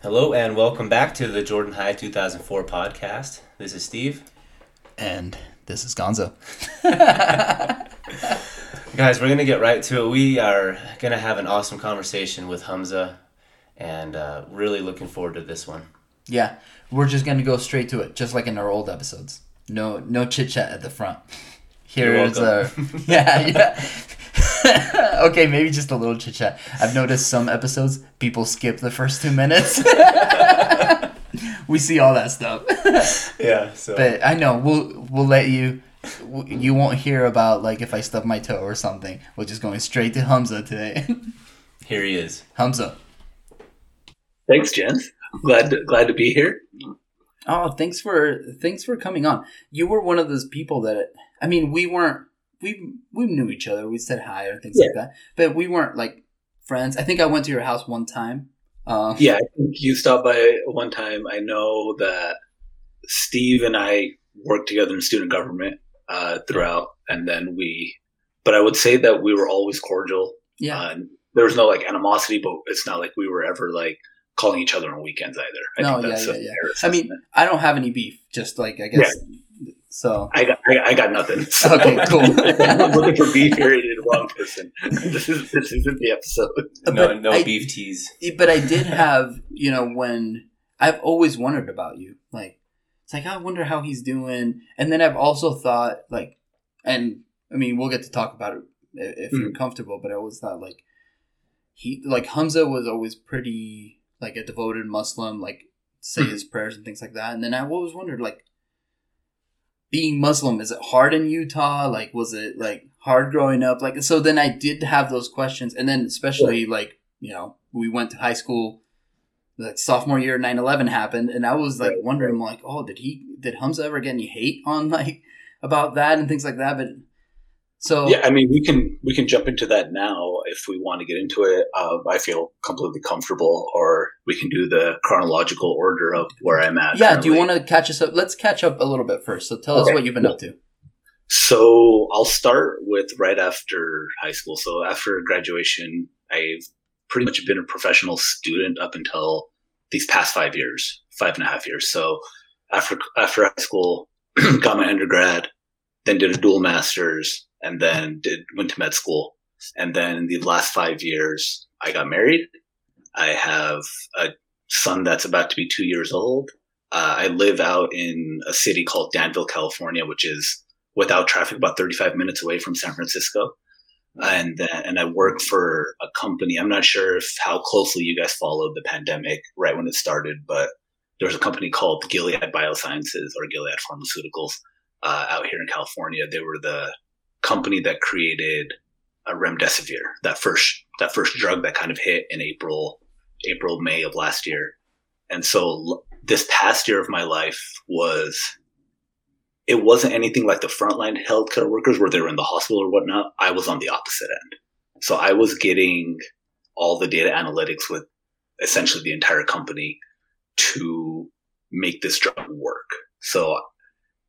Hello and welcome back to the Jordan High 2004 podcast. This is Steve. And this is Gonzo. Guys, we're going to get right to it. We are going to have an awesome conversation with Hamza and uh, really looking forward to this one. Yeah, we're just going to go straight to it, just like in our old episodes. No no chit chat at the front. Here's uh yeah, yeah. okay, maybe just a little chit chat. I've noticed some episodes people skip the first two minutes. we see all that stuff. yeah. So. But I know we'll we'll let you. You won't hear about like if I stub my toe or something. We're just going straight to Hamza today. Here he is, Hamza. Thanks, Jen. Glad to, glad to be here. Oh, thanks for thanks for coming on. You were one of those people that I mean, we weren't we we knew each other. We said hi or things yeah. like that, but we weren't like friends. I think I went to your house one time. Um, yeah, I think you stopped by one time. I know that Steve and I worked together in student government uh, throughout, and then we. But I would say that we were always cordial. Yeah, uh, there was no like animosity, but it's not like we were ever like calling each other on weekends either. I no, yeah, yeah, yeah. I mean, I don't have any beef. Just like I guess. Yeah so I got I, I got nothing. So. Okay, cool. I'm looking for beef here in the wrong person. This is this isn't the episode. No, no I, beef teas. But I did have you know when I've always wondered about you. Like it's like I wonder how he's doing, and then I've also thought like, and I mean we'll get to talk about it if mm-hmm. you're comfortable. But I always thought like he like Hamza was always pretty like a devoted Muslim, like say mm-hmm. his prayers and things like that. And then I always wondered like being Muslim, is it hard in Utah? Like, was it like hard growing up? Like, so then I did have those questions. And then, especially yeah. like, you know, we went to high school, like sophomore year, 9 11 happened. And I was like wondering, like, oh, did he, did Hamza ever get any hate on like about that and things like that? But so yeah, I mean, we can we can jump into that now if we want to get into it. Uh, I feel completely comfortable, or we can do the chronological order of where I'm at. Yeah, currently. do you want to catch us up? Let's catch up a little bit first. So tell okay. us what you've been up to. So I'll start with right after high school. So after graduation, I've pretty much been a professional student up until these past five years, five and a half years. So after after high school, got my undergrad, then did a dual masters and then did went to med school. And then in the last five years, I got married. I have a son that's about to be two years old. Uh, I live out in a city called Danville, California, which is without traffic about 35 minutes away from San Francisco. And then, and I work for a company. I'm not sure if how closely you guys followed the pandemic right when it started, but there's a company called Gilead Biosciences or Gilead Pharmaceuticals uh, out here in California. They were the company that created a remdesivir, that first that first drug that kind of hit in April, April May of last year. And so this past year of my life was it wasn't anything like the frontline healthcare workers where they were in the hospital or whatnot. I was on the opposite end. So I was getting all the data analytics with essentially the entire company to make this drug work. So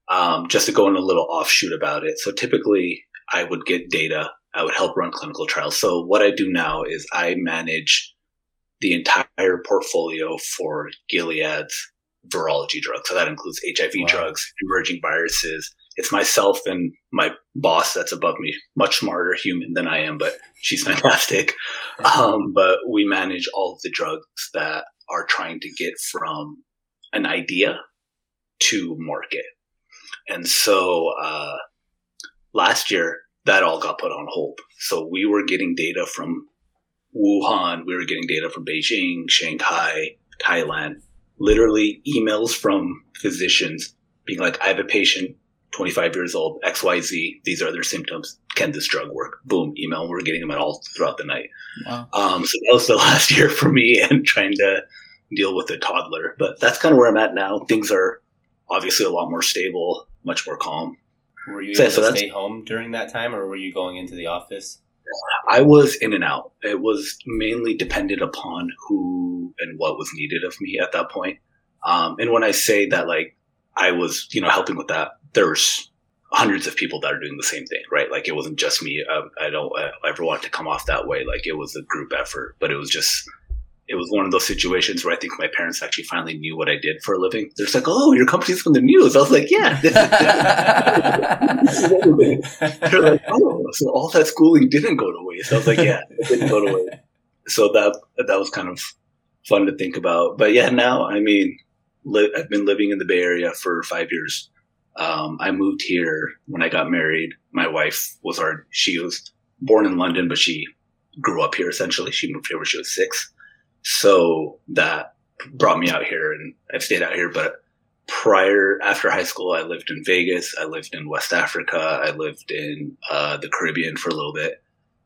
um, just to go in a little offshoot about it. So typically I would get data. I would help run clinical trials. So what I do now is I manage the entire portfolio for Gilead's virology drugs. So that includes HIV wow. drugs, emerging viruses. It's myself and my boss that's above me, much smarter human than I am, but she's fantastic. Um, but we manage all of the drugs that are trying to get from an idea to market. And so uh, last year, that all got put on hold. So we were getting data from Wuhan, we were getting data from Beijing, Shanghai, Thailand, literally emails from physicians being like, I have a patient, 25 years old, XYZ, these are their symptoms. Can this drug work? Boom, email. We're getting them at all throughout the night. Wow. Um, so that was the last year for me and trying to deal with a toddler. But that's kind of where I'm at now. Things are obviously a lot more stable much more calm. Were you able so, to stay home during that time, or were you going into the office? I was in and out. It was mainly dependent upon who and what was needed of me at that point. Um, and when I say that, like I was, you know, helping with that, there's hundreds of people that are doing the same thing, right? Like it wasn't just me. Um, I don't I ever want to come off that way. Like it was a group effort, but it was just it was one of those situations where I think my parents actually finally knew what I did for a living. They're just like, "Oh, your company's from the news." I was like, "Yeah." They're like, "Oh, so all that schooling didn't go to waste." I was like, "Yeah, it didn't go to waste." So that that was kind of fun to think about. But yeah, now I mean, li- I've been living in the Bay Area for five years. Um, I moved here when I got married. My wife was our she was born in London, but she grew up here essentially. She moved here when she was six. So that brought me out here and I've stayed out here. But prior, after high school, I lived in Vegas. I lived in West Africa. I lived in uh, the Caribbean for a little bit.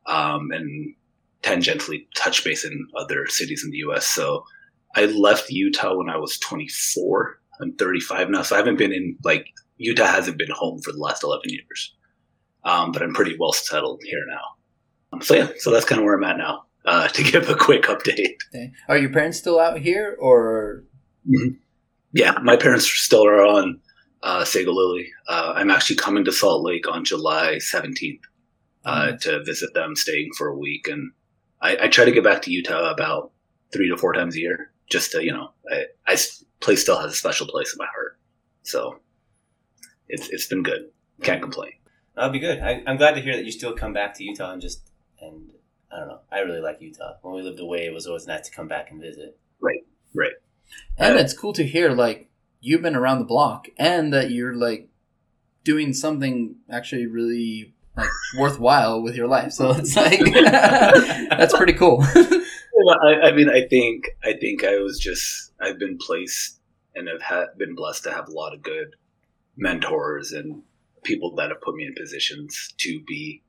Um, and tangentially touch base in other cities in the US. So I left Utah when I was 24. I'm 35 now. So I haven't been in, like, Utah hasn't been home for the last 11 years. Um, but I'm pretty well settled here now. Um, so yeah, so that's kind of where I'm at now. Uh, to give a quick update. Okay. Are your parents still out here, or Yeah, my parents still are on uh, Sego Lily. Uh, I'm actually coming to Salt Lake on July 17th uh, to visit them, staying for a week. And I, I try to get back to Utah about three to four times a year, just to, you know, I place still has a special place in my heart. So it's, it's been good. Can't complain. That'll be good. I, I'm glad to hear that you still come back to Utah and just and I don't know. I really like Utah. When we lived away, it was always nice to come back and visit. Right, right. And Uh, it's cool to hear like you've been around the block and that you're like doing something actually really like worthwhile with your life. So it's like that's pretty cool. Well, I, I mean, I think I think I was just I've been placed and have had, been blessed to have a lot of good mentors and people that have put me in positions to be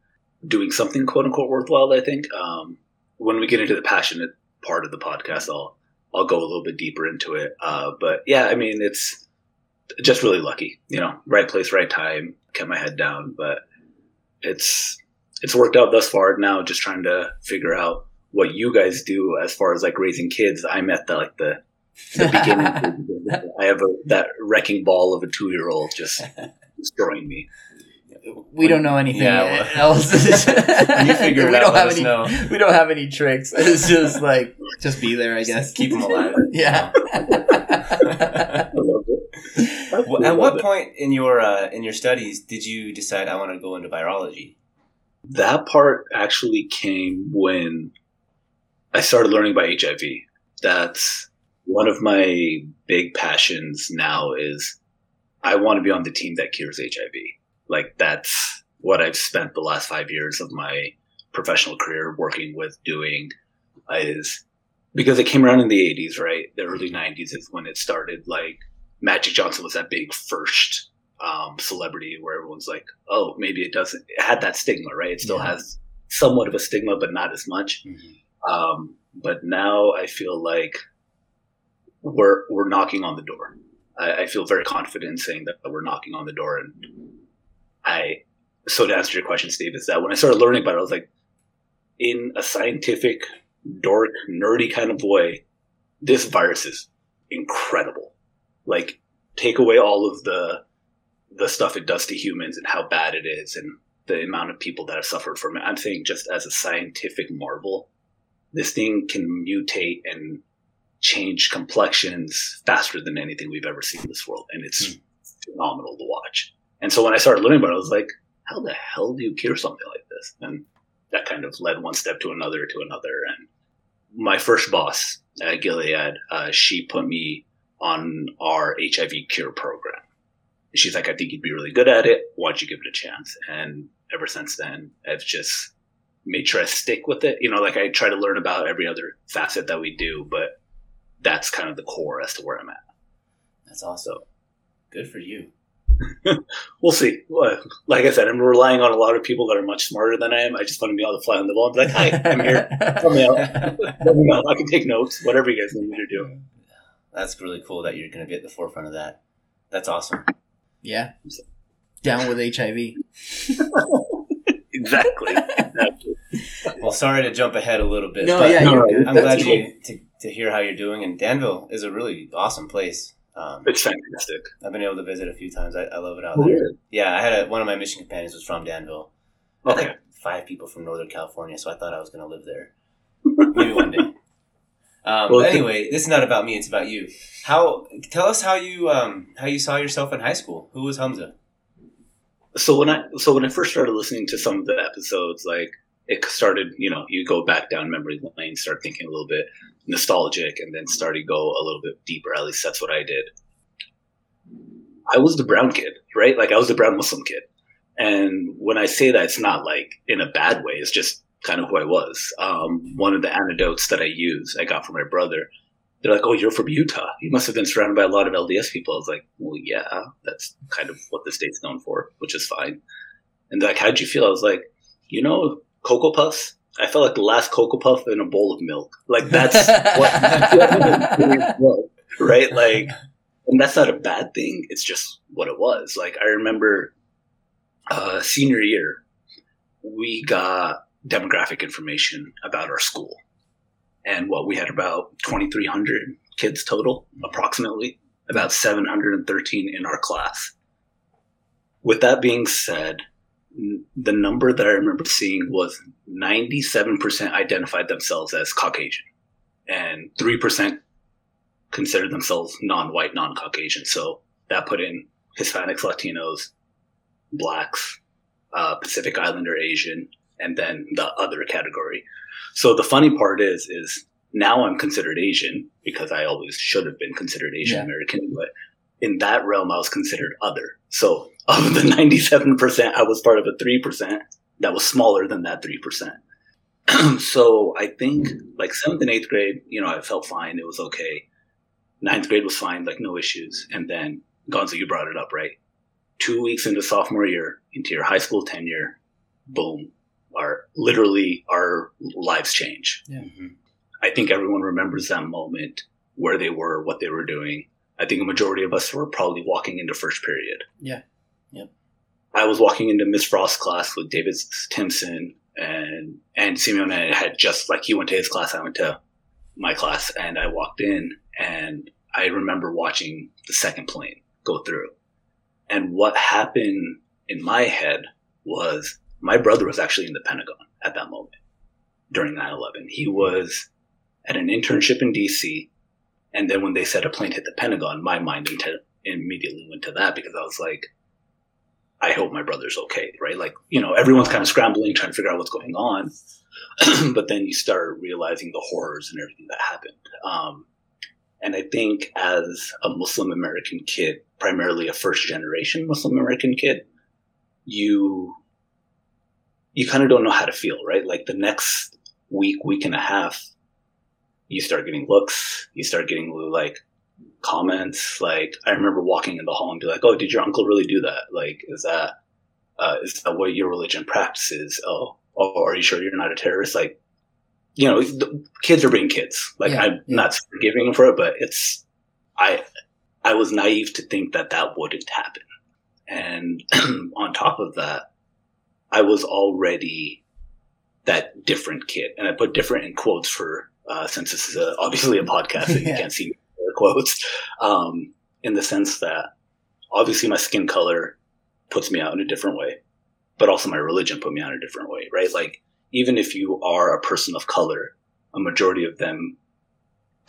doing something quote unquote worthwhile. I think um, when we get into the passionate part of the podcast, I'll I'll go a little bit deeper into it. Uh, but yeah, I mean, it's just really lucky, you know, right place, right time, kept my head down, but it's it's worked out thus far. Now, just trying to figure out what you guys do as far as like raising kids. I'm at the like the the beginning. I have a, that wrecking ball of a two year old just destroying me. We don't know anything Yeah, else. You figure it we out, don't have any. know. We don't have any tricks. It's just like just be there, I guess. Keep them alive. Yeah. I love it. Well, At what it. point in your uh, in your studies did you decide I want to go into virology? That part actually came when I started learning about HIV. That's one of my big passions now is I want to be on the team that cures HIV. Like that's what I've spent the last five years of my professional career working with doing is because it came around in the 80s, right? The early 90s is when it started. Like Magic Johnson was that big first um, celebrity where everyone's like, oh, maybe it doesn't, it had that stigma, right? It still Yeah. has somewhat of a stigma, but not as much. Um, but now I feel like we're we're knocking on the door. I, I feel very confident saying that we're knocking on the door. And I so to answer your question, Steve, is that when I started learning about it, I was like, in a scientific, dork, nerdy kind of way, this virus is incredible. Like, take away all of the the stuff it does to humans and how bad it is and the amount of people that have suffered from it. I'm saying just as a scientific marvel, this thing can mutate and change complexions faster than anything we've ever seen in this world. And it's hmm. phenomenal to watch. And so when I started learning about it, I was like, how the hell do you cure something like this? And that kind of led one step to another to another. And my first boss at Gilead, uh, she put me on our HIV cure program. She's like, I think you'd be really good at it. Why don't you give it a chance? And ever since then, I've just made sure I stick with it. You know, like I try to learn about every other facet that we do, but that's kind of the core as to where I'm at. That's awesome. Good for you. We'll see. Like I said, I'm relying on a lot of people that are much smarter than I am. I just want to be able to fly on the wall and be like, hi, I'm here. Help me out. Let me know. I can take notes, whatever you guys need me to do. That's really cool that you're going to be at the forefront of that. That's awesome. Yeah. Down with HIV. Exactly. exactly. Well, sorry to jump ahead a little bit. No, but yeah, No. I'm That's glad you to, to hear how you're doing. And Danville is a really awesome place. Um, It's fantastic. I've been able to visit a few times. I, I love it out Oh, there. really? Yeah, I had a, one of my mission companions was from Danville. Okay. five people from Northern California, so I thought I was going to live there. Maybe one day. Um, Well, but anyway, this is not about me. It's about you. How? Tell us how you um, how you saw yourself in high school. Who was Hamza? so when I so when I first started listening to some of the episodes, like it started, you know, you go back down memory lane, start thinking a little bit nostalgic, and then started to go a little bit deeper. At least that's what I did. I was the brown kid, right? Like I was the brown Muslim kid, and when I say that, it's not like in a bad way. It's just kind of who I was. Um, one of the anecdotes that I use, I got from my brother. They're like, "Oh, you're from Utah. You must have been surrounded by a lot of LDS people." I was like, "Well, yeah, that's kind of what the state's known for, which is fine." And like, "How'd you feel?" I was like, "You know, Cocoa Puffs. I felt like the last Cocoa Puff in a bowl of milk. Like that's what, right? Like, and that's not a bad thing. It's just what it was. Like I remember, uh, senior year, we got demographic information about our school, and what we had about twenty three hundred kids total, approximately about seven hundred and thirteen in our class. With that being said, the number that I remember seeing was 97% identified themselves as Caucasian and 3% considered themselves non-white, non-Caucasian. So that put in Hispanics, Latinos, blacks, uh, Pacific Islander, Asian, and then the other category. So the funny part is, is now I'm considered Asian because I always should have been considered Asian Yeah. American, but in that realm, I was considered other. So of the 97%, I was part of a 3% that was smaller than that 3%. so I think like seventh and eighth grade, you know, I felt fine. It was okay. Ninth grade was fine, like no issues. And then Gonzo, you brought it up, right? Two weeks into sophomore year, into your high school tenure, boom, our literally our lives change. Mm-hmm. I think everyone remembers that moment, where they were, what they were doing. I think a majority of us were probably walking into first period. Yeah. Yep. I was walking into Miss Frost's class with David Timson and and Simeon had just like he went to his class, I went to my class, and I walked in and I remember watching the second plane go through. And what happened in my head was my brother was actually in the Pentagon at that moment during 9 11. He was at an internship in DC. And then when they said a plane hit the Pentagon, my mind into, immediately went to that because I was like, I hope my brother's okay, right? Like, you know, everyone's kind of scrambling, trying to figure out what's going on. but then you start realizing the horrors and everything that happened. Um, and I think as a Muslim American kid, primarily a first generation Muslim American kid, you you kind of don't know how to feel, right? Like the next week, week and a half, you start getting looks, you start getting like comments. Like I remember walking in the hall and be like, "Oh, did your uncle really do that? Like, is that uh, is that what your religion practices? Oh, oh, are you sure you're not a terrorist? Like, you know, the kids are being kids. Like, Yeah, I'm not forgiving for it, but it's I I was naive to think that that wouldn't happen. And on top of that, I was already that different kid, and I put different in quotes for uh, since this is a, obviously a podcast, and you can't see the quotes. Um, in the sense that obviously my skin color puts me out in a different way, but also my religion put me out in a different way, right? Like even if you are a person of color, a majority of them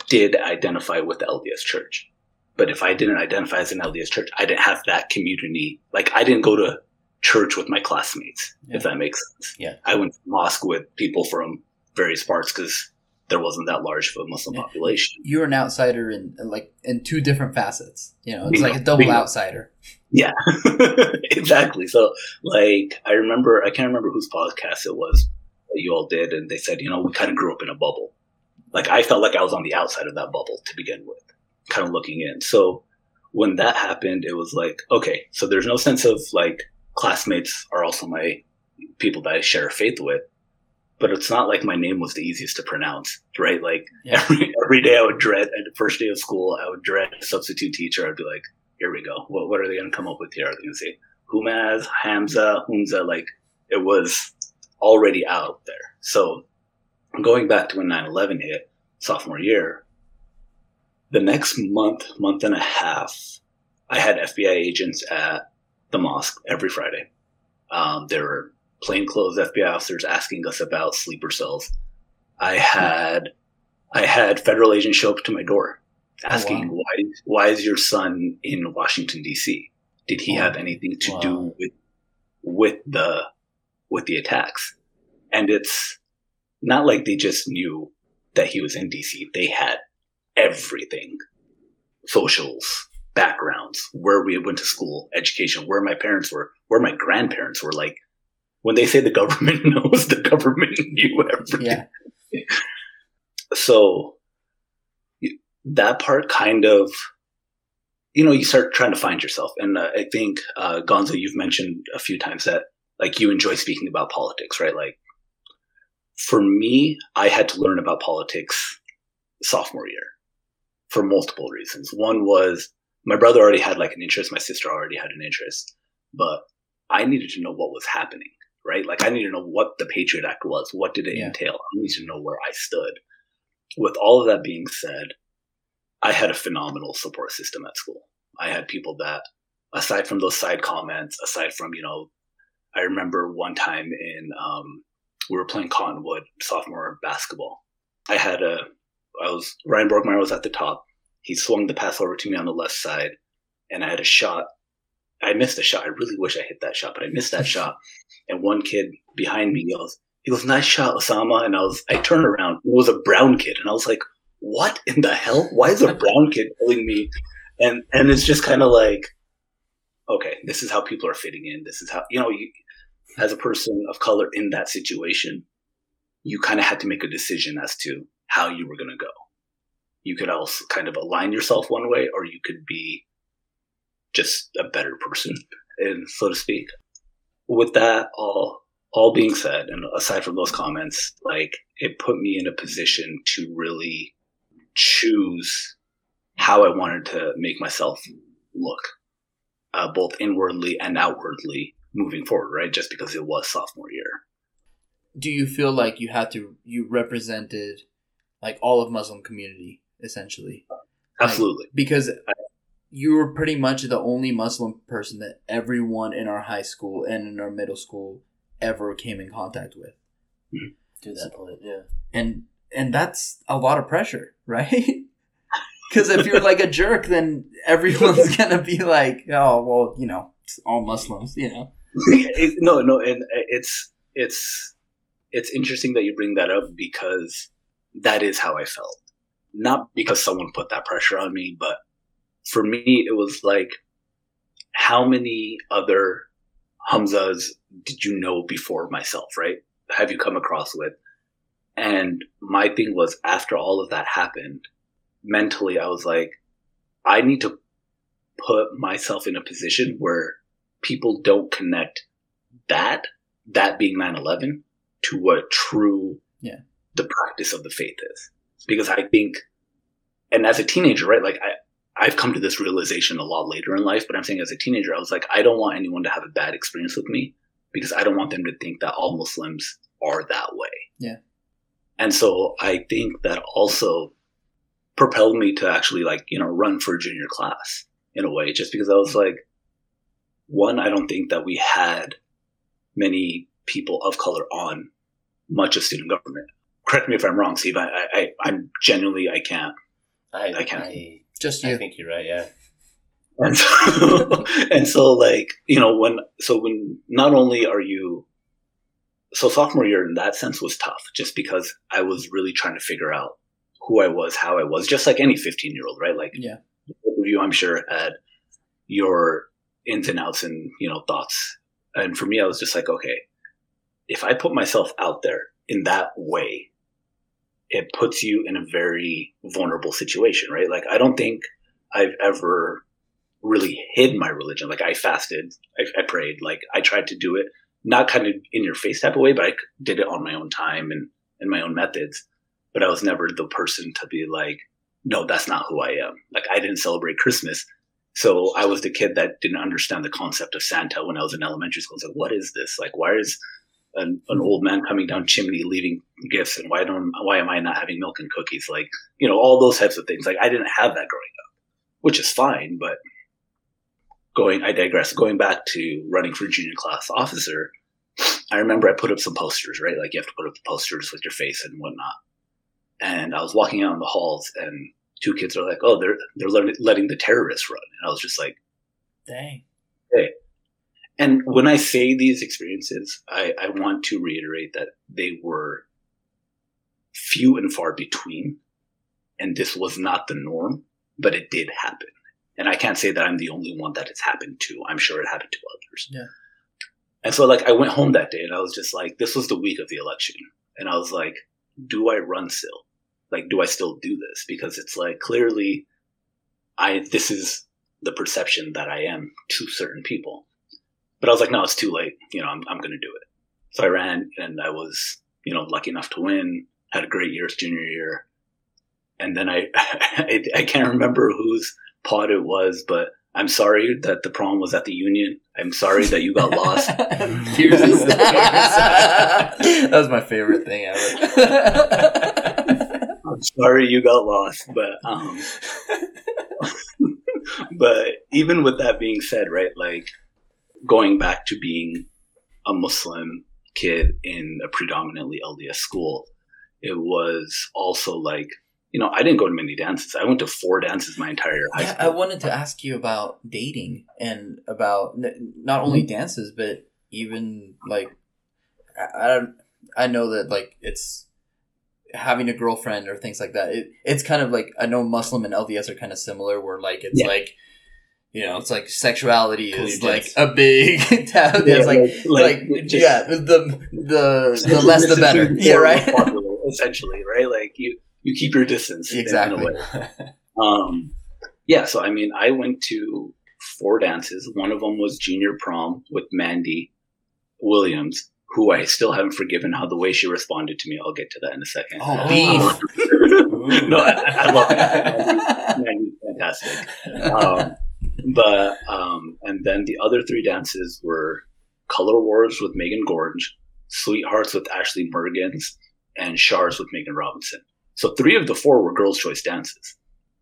did identify with the LDS Church. But if I didn't identify as an LDS Church, I didn't have that community. Like I didn't go to church with my classmates, Yeah. if that makes sense. Yeah. I went to mosque with people from various parts because there wasn't that large of a Muslim Yeah. population. You're an outsider in like in two different facets. You know, it's like a double outsider. Yeah, exactly. So, like, I remember, I can't remember whose podcast it was that you all did, and they said, you know, we kind of grew up in a bubble. Like, I felt like I was on the outside of that bubble to begin with, kind of looking in. So, when that happened, it was like, okay, so there's no sense of like classmates are also my people that I share faith with. But it's not like my name was the easiest to pronounce, right? Like Yeah. every every day I would dread at the first day of school, I would dread a substitute teacher. I'd be like, here we go. What, what are they going to come up with here? Are they going to say Humaz, Hamza, Humza? Like it was already out there. So going back to when 9-11 hit, sophomore year, the next month, month and a half, I had FBI agents at the mosque every Friday. Um, there were plainclothes FBI officers asking us about sleeper cells. I had I had federal agents show up to my door asking, wow. why, why is your son in Washington, D.C.? Did he have anything to Wow. do with, with the, with the attacks? And it's not like they just knew that he was in D.C. They had everything. Socials, backgrounds, where we went to school, education, where my parents were, where my grandparents were. Like, when they say the government knows, the government knew everything. Yeah. So that part kind of, you know, you start trying to find yourself. And uh, I think, uh, Gonzo, you've mentioned a few times that like you enjoy speaking about politics, right? Like for me, I had to learn about politics sophomore year for multiple reasons. One was my brother already had like an interest. My sister already had an interest, but I needed to know what was happening, right? Like I need to know what the Patriot Act was. What did it Yeah. entail? I need to know where I stood. With all of that being said, I had a phenomenal support system at school. I had people that, aside from those side comments, aside from, you know, I remember one time in, um, we were playing Cottonwood sophomore basketball. I had a, I was, Ryan Borgmeyer was at the top. He swung the pass over to me on the left side and I had a shot. I missed a shot. I really wish I hit that shot, but I missed that shot. And one kid behind me yells, he goes, nice shot, Osama. And I was, I turned around. It was a brown kid. And I was like, what in the hell? Why is a brown kid telling me? And, and it's just kind of like, okay, this is how people are fitting in. This is how, you know, you, as a person of color in that situation, you kind of had to make a decision as to how you were going to go. You could also kind of align yourself one way, or you could be just a better person, and so to speak. With that all all being said, and aside from those comments, like it put me in a position to really choose how I wanted to make myself look, uh, both inwardly and outwardly moving forward, right? Just because it was sophomore year. Do you feel like you had to you represented like all of Muslim community essentially? Absolutely. Because you were pretty much the only Muslim person that everyone in our high school and in our middle school ever came in contact with. To that point, yeah. and and that's a lot of pressure, right? Because if you're like a jerk, then everyone's gonna be like, "Oh, well, you know, it's all Muslims," you know. No, no, and uh, it's it's it's interesting that you bring that up because that is how I felt. Not because someone put that pressure on me, but for me, it was like, how many other Hamzas did you know before myself? Right? Have you come across with? And my thing was, after all of that happened, mentally, I was like, I need to put myself in a position where people don't connect that, that being 9-11, to what true, Yeah. the practice of the faith is. Because I think, and as a teenager, right, like I, I've come to this realization a lot later in life, but I'm saying as a teenager, I was like, I don't want anyone to have a bad experience with me because I don't want them to think that all Muslims are that way. Yeah. And so I think that also propelled me to actually like, you know, run for a junior class in a way, just because I was like, one, I don't think that we had many people of color on much of student government. Correct me if I'm wrong, Steve. I, I, I I'm genuinely I can't. I, I can't. I, Just you. I you. think you're right. Yeah. And so, and so like, you know, when, so when not only are you, so sophomore year in that sense was tough just because I was really trying to figure out who I was, how I was, just like any 15 year old, right? Like Yeah. you, I'm sure had your ins and outs and, you know, thoughts. And for me, I was just like, okay, if I put myself out there in that way, it puts you in a very vulnerable situation, right? Like, I don't think I've ever really hid my religion. Like, I fasted, I, I prayed, like, I tried to do it, not kind of in your face type of way, but I did it on my own time and, and my own methods. But I was never the person to be like, no, that's not who I am. Like, I didn't celebrate Christmas. So I was the kid that didn't understand the concept of Santa when I was in elementary school. I was like, what is this? Like, why is an, an mm-hmm. old man coming down chimney leaving gifts and why don't why am I not having milk and cookies? Like, you know, all those types of things. Like I didn't have that growing up, which is fine, but going I digress. Going back to running for junior class officer, I remember I put up some posters, right? Like you have to put up the posters with your face and whatnot. and I was walking out in the halls, and two kids are like, "Oh, they're they're letting the terrorists run," and I was just like, "Dang." Hey. And when I say these experiences, I, I want to reiterate that they were few and far between, and this was not the norm, but it did happen. And I can't say that I'm the only one that it's happened to. I'm sure it happened to others. Yeah. And so, like, I went home that day, and I was just like, this was the week of the election, and I was like, do I run still? Like, do I still do this? Because it's like clearly, I this is the perception that I am to certain people. But I was like, no, it's too late. You know, I'm I'm going to do it. So I ran, and I was you know lucky enough to win. Had a great year junior year, and then I I, I can't remember whose pod it was, but I'm sorry that the prom was at the Union. I'm sorry that you got lost. Tears that was my favorite thing ever. I'm sorry you got lost, but um, but even with that being said, right, like going back to being a Muslim kid in a predominantly LDS school, it was also like you know, I didn't go to many dances. I went to four dances my entire high school. I wanted to ask you about dating and about not only mm-hmm. dances, but even like I, I I know that like it's having a girlfriend or things like that. It, it's kind of like I know Muslim and LDS are kind of similar, where like it's yeah. like you know, it's like sexuality is like a big tab. Yeah, like, like, like just, yeah, the the the less the better. Yeah, right. essentially, right? Like you you keep your distance exactly. um, yeah, so I mean, I went to four dances. One of them was junior prom with Mandy Williams, who I still haven't forgiven how the way she responded to me. I'll get to that in a second. Oh, beef. no, I, I love it. Mandy's fantastic. Um, but um, and then the other three dances were Color Wars with Megan Gorge, Sweethearts with Ashley Mergens, and Shars with Megan Robinson. So three of the four were girls' choice dances.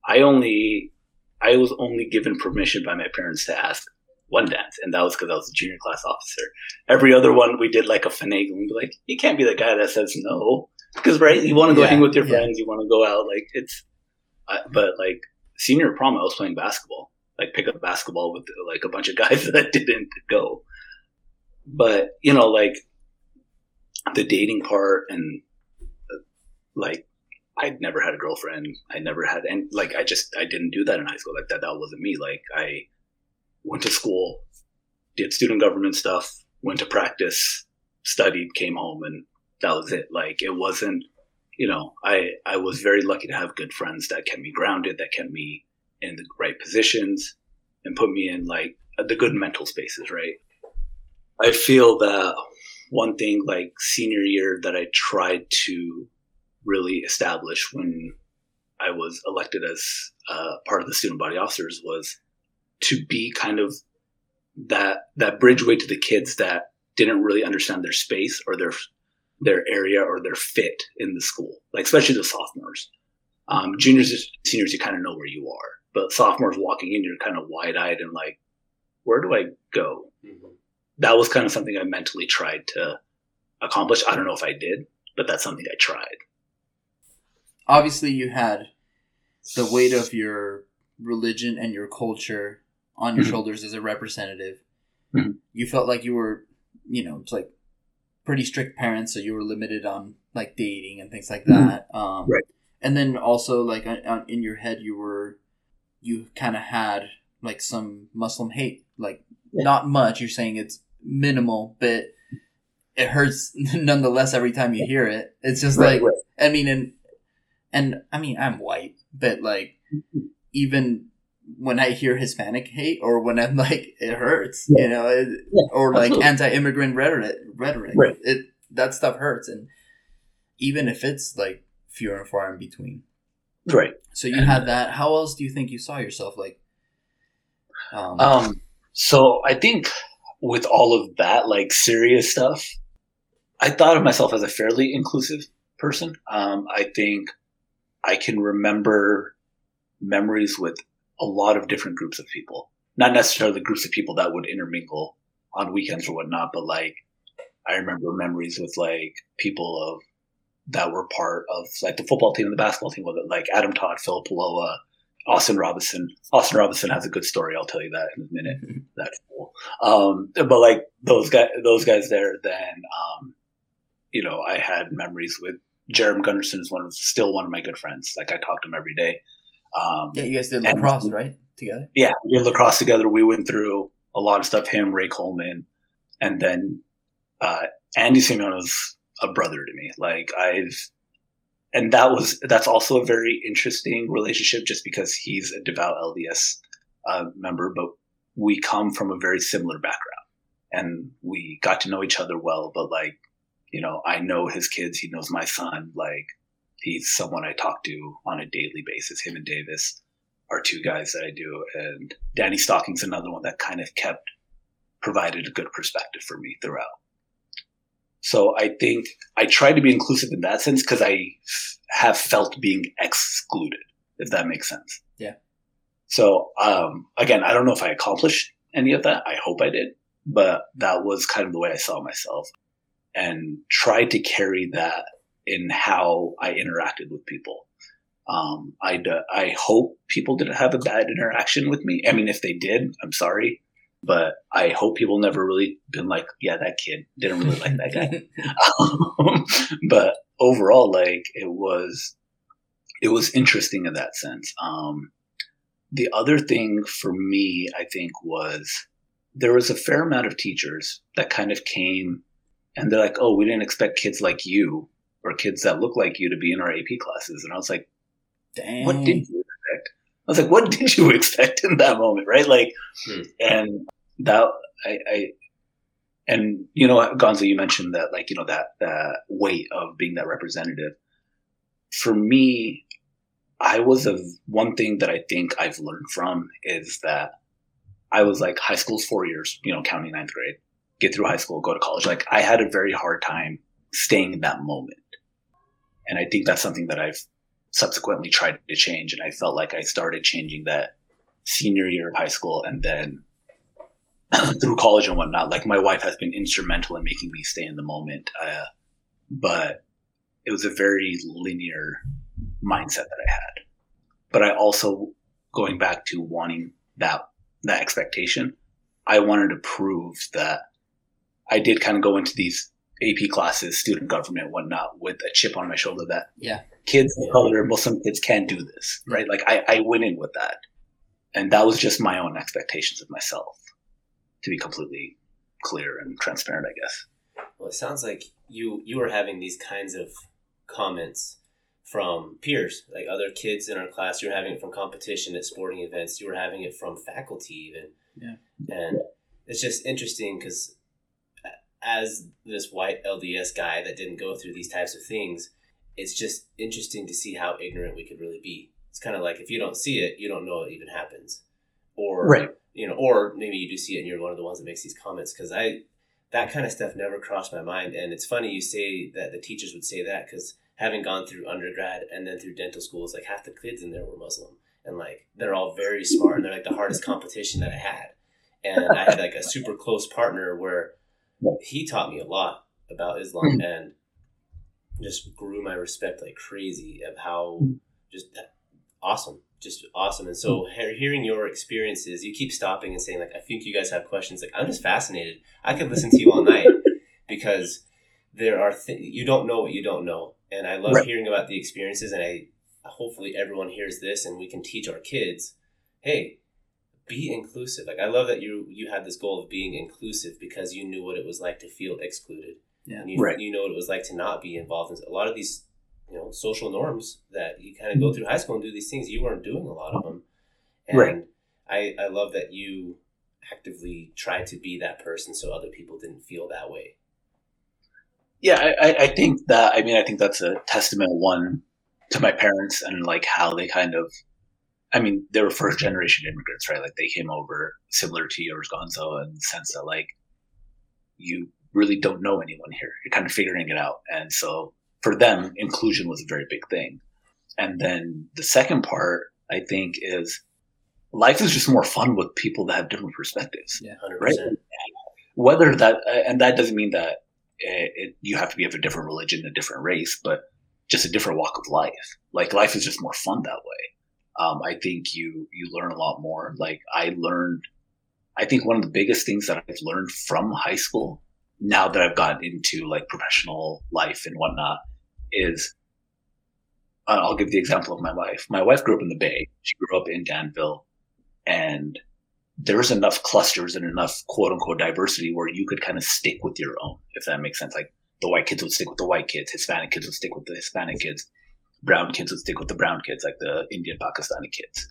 I only, I was only given permission by my parents to ask one dance, and that was because I was a junior class officer. Every other one, we did like a finagling, like you can't be the guy that says no, because right, you want to go yeah, hang with your friends, you want to go out, like it's. Uh, but like senior prom, I was playing basketball, like pick up basketball with like a bunch of guys that didn't go. But you know, like the dating part and uh, like I'd never had a girlfriend. I never had, and like, I just, I didn't do that in high school. Like that, that wasn't me. Like I went to school, did student government stuff, went to practice, studied, came home, and that was it. Like it wasn't, you know, I, I was very lucky to have good friends that kept me grounded, that kept me in the right positions and put me in like the good mental spaces, right? I feel that one thing like senior year that I tried to really establish when I was elected as uh, part of the student body officers was to be kind of that that bridgeway to the kids that didn't really understand their space or their their area or their fit in the school, like especially the sophomores. Um, juniors, seniors, you kind of know where you are, but sophomores walking in, you're kind of wide eyed and like, where do I go? Mm-hmm. That was kind of something I mentally tried to accomplish. I don't know if I did, but that's something I tried obviously you had the weight of your religion and your culture on your mm-hmm. shoulders as a representative. Mm-hmm. You felt like you were, you know, it's like pretty strict parents, so you were limited on like dating and things like mm-hmm. that. Um, right. And then also like in your head, you were, you kind of had like some Muslim hate, like yeah. not much. You're saying it's minimal, but it hurts nonetheless every time you hear it. It's just right, like, right. I mean, and and I mean I'm white, but like even when I hear Hispanic hate or when I'm like it hurts, yeah. you know, it, yeah, or like absolutely. anti-immigrant rhetoric, rhetoric, right. it that stuff hurts, and even if it's like few and far in between, right. So you had that. How else do you think you saw yourself? Like, um, um so I think with all of that, like serious stuff, I thought of myself as a fairly inclusive person. Um, I think I can remember memories with a lot of different groups of people. Not necessarily the groups of people that would intermingle on weekends or whatnot, but like I remember memories with like people of that were part of like the football team and the basketball team with it, like Adam Todd, Philip Paloa, Austin Robinson. Austin Robinson has a good story. I'll tell you that in a minute. that fool. Um, but like those guys, those guys there, then, um, you know, I had memories with Jerem Gunderson is one of still one of my good friends. Like I talk to him every day. Um, yeah, you guys did lacrosse, right? Together. Yeah, we did lacrosse together. We went through a lot of stuff. Him, Ray Coleman, and then uh, Andy Simeone was a brother to me. Like I've, and that was that's also a very interesting relationship, just because he's a devout LDS uh, member, but we come from a very similar background, and we got to know each other well. But like, you know, I know his kids. He knows my son. Like, he's someone I talk to on a daily basis. Him and Davis are two guys that I do, and Danny Stocking's another one that kind of kept provided a good perspective for me throughout. So I think I try to be inclusive in that sense because I have felt being excluded, if that makes sense. Yeah. So um, again, I don't know if I accomplished any of that. I hope I did, but that was kind of the way I saw myself, and tried to carry that in how I interacted with people. Um, I I hope people didn't have a bad interaction with me. I mean, if they did, I'm sorry but I hope people never really been like, yeah, that kid didn't really like that guy. um, but overall, like it was, it was interesting in that sense. Um, the other thing for me, I think, was there was a fair amount of teachers that kind of came and they're like, oh, we didn't expect kids like you or kids that look like you to be in our AP classes. And I was like, Dang. what did you was like, what did you expect in that moment? Right. Like, hmm. and that I, I and you know gonzo you mentioned that like you know that that weight of being that representative for me i was a one thing that i think i've learned from is that i was like high school's four years you know counting ninth grade get through high school go to college like i had a very hard time staying in that moment and i think that's something that i've subsequently tried to change and i felt like i started changing that senior year of high school and then through college and whatnot. Like my wife has been instrumental in making me stay in the moment. Uh, but it was a very linear mindset that I had. But I also, going back to wanting that, that expectation, I wanted to prove that I did kind of go into these AP classes, student government, whatnot, with a chip on my shoulder that yeah, kids of color, Muslim kids can't do this, right? Like I, I went in with that. And that was just my own expectations of myself to be completely clear and transparent, I guess. Well, it sounds like you you were having these kinds of comments from peers, like other kids in our class. You were having it from competition at sporting events. You were having it from faculty, even. Yeah. And it's just interesting because as this white LDS guy that didn't go through these types of things, it's just interesting to see how ignorant we could really be. It's kind of like if you don't see it, you don't know it even happens. Or right you know, or maybe you do see it and you're one of the ones that makes these comments because I that kind of stuff never crossed my mind. And it's funny you say that the teachers would say that because having gone through undergrad and then through dental schools, like half the kids in there were Muslim and like they're all very smart and they're like the hardest competition that I had. And I had like a super close partner where he taught me a lot about Islam hmm. and just grew my respect like crazy of how just awesome just awesome. And so hmm. hearing your experiences, you keep stopping and saying like, I think you guys have questions. Like I'm just fascinated. I could listen to you all night because there are th- you don't know what you don't know, and I love right. hearing about the experiences. And I hopefully everyone hears this and we can teach our kids, hey, be inclusive. Like I love that you you had this goal of being inclusive because you knew what it was like to feel excluded. Yeah. And you, right. you know what it was like to not be involved in a lot of these you know social norms that you kind of go mm-hmm. through high school and do these things. You weren't doing a lot of them, and right. I I love that you actively tried to be that person so other people didn't feel that way. Yeah, I, I think that. I mean, I think that's a testament one to my parents and like how they kind of. I mean, they were first generation immigrants, right? Like they came over similar to yours, Gonzo, in the sense that like you really don't know anyone here. You're kind of figuring it out, and so for them, inclusion was a very big thing. And then the second part, I think, is life is just more fun with people that have different perspectives. Yeah, 100%. right. Whether that, and that doesn't mean that it, it, you have to be of a different religion, a different race, but just a different walk of life. Like life is just more fun that way. Um, I think you you learn a lot more. Like I learned, I think one of the biggest things that I've learned from high school, now that I've gotten into like professional life and whatnot, is uh, I'll give the example of my wife. My wife grew up in the Bay. She grew up in Danville, and there's enough clusters and enough quote unquote diversity where you could kind of stick with your own, if that makes sense. Like the white kids would stick with the white kids, Hispanic kids would stick with the Hispanic kids, brown kids would stick with the brown kids, like the Indian Pakistani kids.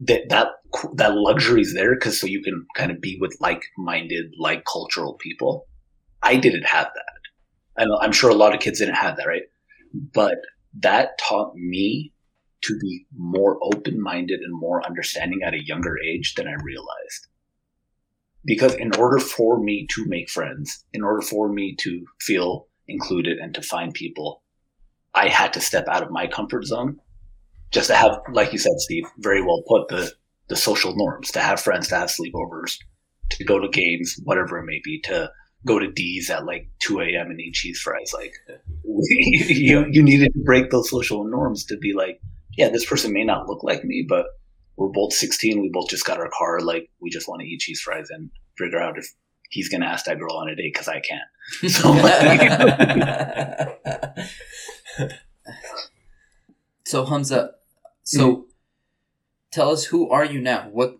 That that that luxury is there because so you can kind of be with like-minded, like cultural people. I didn't have that. and I'm sure a lot of kids didn't have that, right? But that taught me to be more open minded and more understanding at a younger age than I realized. Because in order for me to make friends, in order for me to feel included and to find people, I had to step out of my comfort zone just to have, like you said, Steve, very well put, the, the social norms, to have friends, to have sleepovers, to go to games, whatever it may be, to go to D's at like 2 a.m. and eat cheese fries. Like you, you needed to break those social norms to be like, yeah, this person may not look like me, but we're both 16. We both just got our car. Like we just want to eat cheese fries and figure out if he's going to ask that girl on a date because I can't. So, like, so Hamza, so mm-hmm. tell us who are you now? What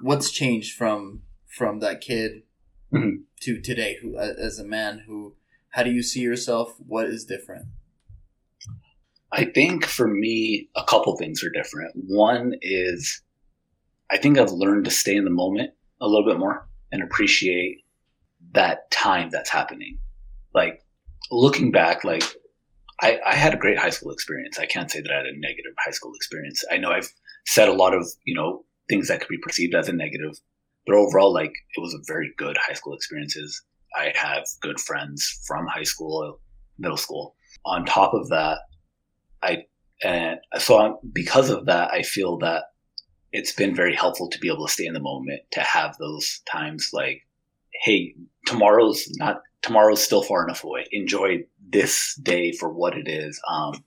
what's changed from from that kid mm-hmm. to today? Who as a man who how do you see yourself? What is different? I think for me, a couple things are different. One is I think I've learned to stay in the moment a little bit more and appreciate that time that's happening. Like looking back, like I, I had a great high school experience. I can't say that I had a negative high school experience. I know I've said a lot of, you know, things that could be perceived as a negative, but overall, like it was a very good high school experiences. I have good friends from high school, middle school. On top of that, I and so I'm, because of that, I feel that it's been very helpful to be able to stay in the moment, to have those times like, hey, tomorrow's not tomorrow's still far enough away. Enjoy this day for what it is. Um,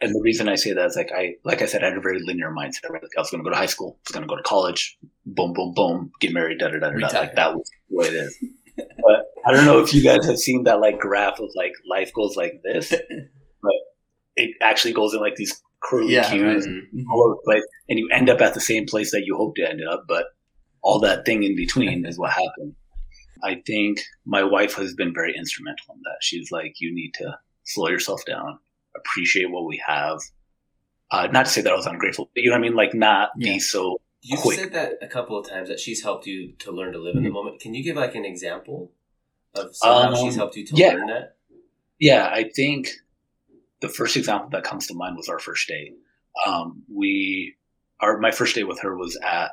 and the reason I say that is like I like I said, I had a very linear mindset. Right? Like I was going to go to high school, I was going to go to college, boom, boom, boom, get married, da da da da. Like that was the way it is. but I don't know if you guys have seen that like graph of like life goes like this, but it actually goes in like these curly yeah, cues mm-hmm. all over the place, and you end up at the same place that you hoped to end up, but all that thing in between is what happened. I think my wife has been very instrumental in that. She's like, you need to slow yourself down, appreciate what we have. Uh, not to say that I was ungrateful, but you know what I mean? Like, not yeah. be so. You quick. said that a couple of times that she's helped you to learn to live mm-hmm. in the mm-hmm. moment. Can you give like an example of how um, she's helped you to yeah. learn that? Yeah, I think the first example that comes to mind was our first date. Um, we, our my first date with her was at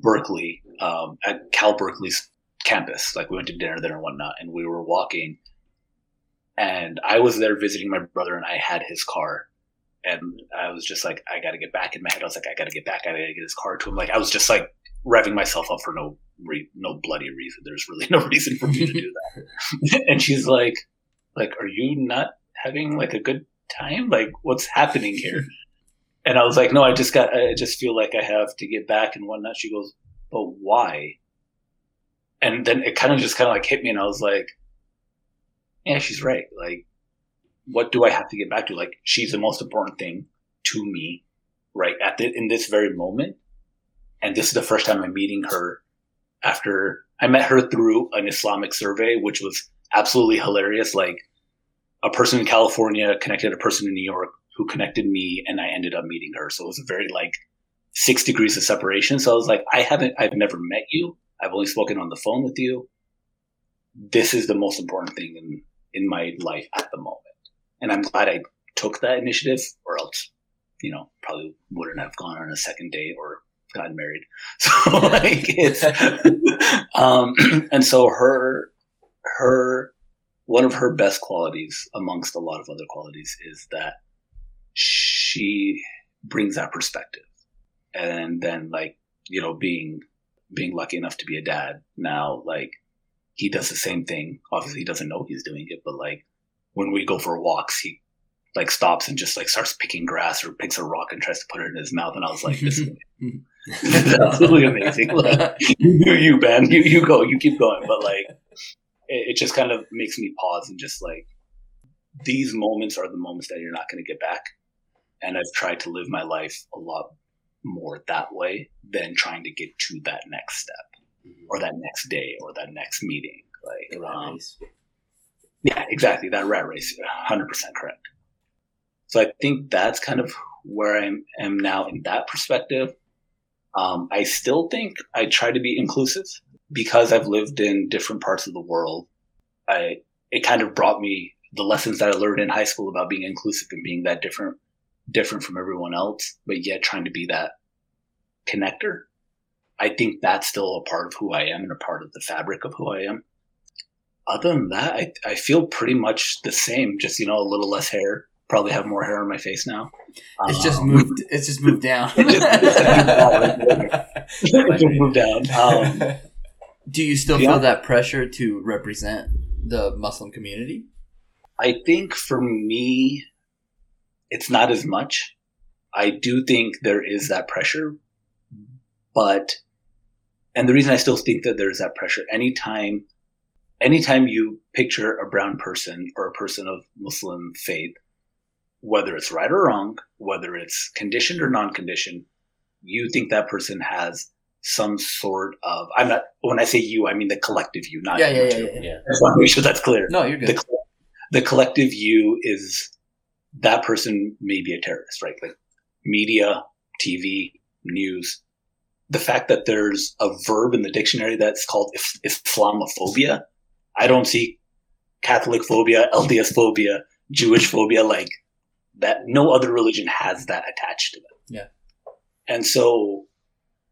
Berkeley, um, at Cal Berkeley's campus. Like we went to dinner there and whatnot, and we were walking. And I was there visiting my brother, and I had his car. And I was just like, I got to get back in my head. I was like, I got to get back. I got to get his car to him. Like I was just like revving myself up for no re- no bloody reason. There's really no reason for me to do that. and she's like, like, are you not having like a good time? Like, what's happening here? And I was like, no, I just got, I just feel like I have to get back and whatnot. She goes, but why? And then it kind of just kind of like hit me, and I was like, yeah, she's right. Like, what do I have to get back to? Like, she's the most important thing to me, right at the, in this very moment. And this is the first time I'm meeting her after I met her through an Islamic survey, which was absolutely hilarious. Like, a person in California connected a person in New York who connected me and I ended up meeting her. So it was a very like six degrees of separation. So I was like, I haven't, I've never met you. I've only spoken on the phone with you. This is the most important thing in, in my life at the moment. And I'm glad I took that initiative or else, you know, probably wouldn't have gone on a second date or gotten married. So like it's, um, and so her, her one of her best qualities amongst a lot of other qualities is that she brings that perspective and then like you know being being lucky enough to be a dad now like he does the same thing obviously he doesn't know he's doing it but like when we go for walks, he like stops and just like starts picking grass or picks a rock and tries to put it in his mouth. And I was like, this is absolutely amazing. Like, you, you, man, you, you go, you keep going. But like, it, it just kind of makes me pause and just like, these moments are the moments that you're not going to get back. And I've tried to live my life a lot more that way than trying to get to that next step Mhm. or that next day or that next meeting. Like, um, yeah, exactly. That rat race, 100% correct. So I think that's kind of where I am now in that perspective. Um, I still think I try to be inclusive because I've lived in different parts of the world. I it kind of brought me the lessons that I learned in high school about being inclusive and being that different, different from everyone else, but yet trying to be that connector. I think that's still a part of who I am and a part of the fabric of who I am other than that, I, I feel pretty much the same. Just you know, a little less hair. Probably have more hair on my face now. It's just Um, moved. It's just moved down. just moved down. Um, Do you still Yeah. feel that pressure to represent the Muslim community? I think for me, it's not as much. I do think there is that pressure, but, and the reason I still think that there's that pressure, anytime, anytime you picture a brown person or a person of Muslim faith, whether it's right or wrong, whether it's conditioned or non-conditioned, you think that person has some sort of, I'm not, when I say you, I mean the collective you, not Yeah, yeah, you yeah, yeah. yeah. I just want to make sure that's clear No, you're good. coll- the collective you is that person may be a terrorist, right? Like media, TV, news. The fact that there's a verb in the dictionary that's called is- Islamophobia. I don't see Catholic phobia, LDS phobia, Jewish phobia like that. No other religion has that attached to them. Yeah. And so,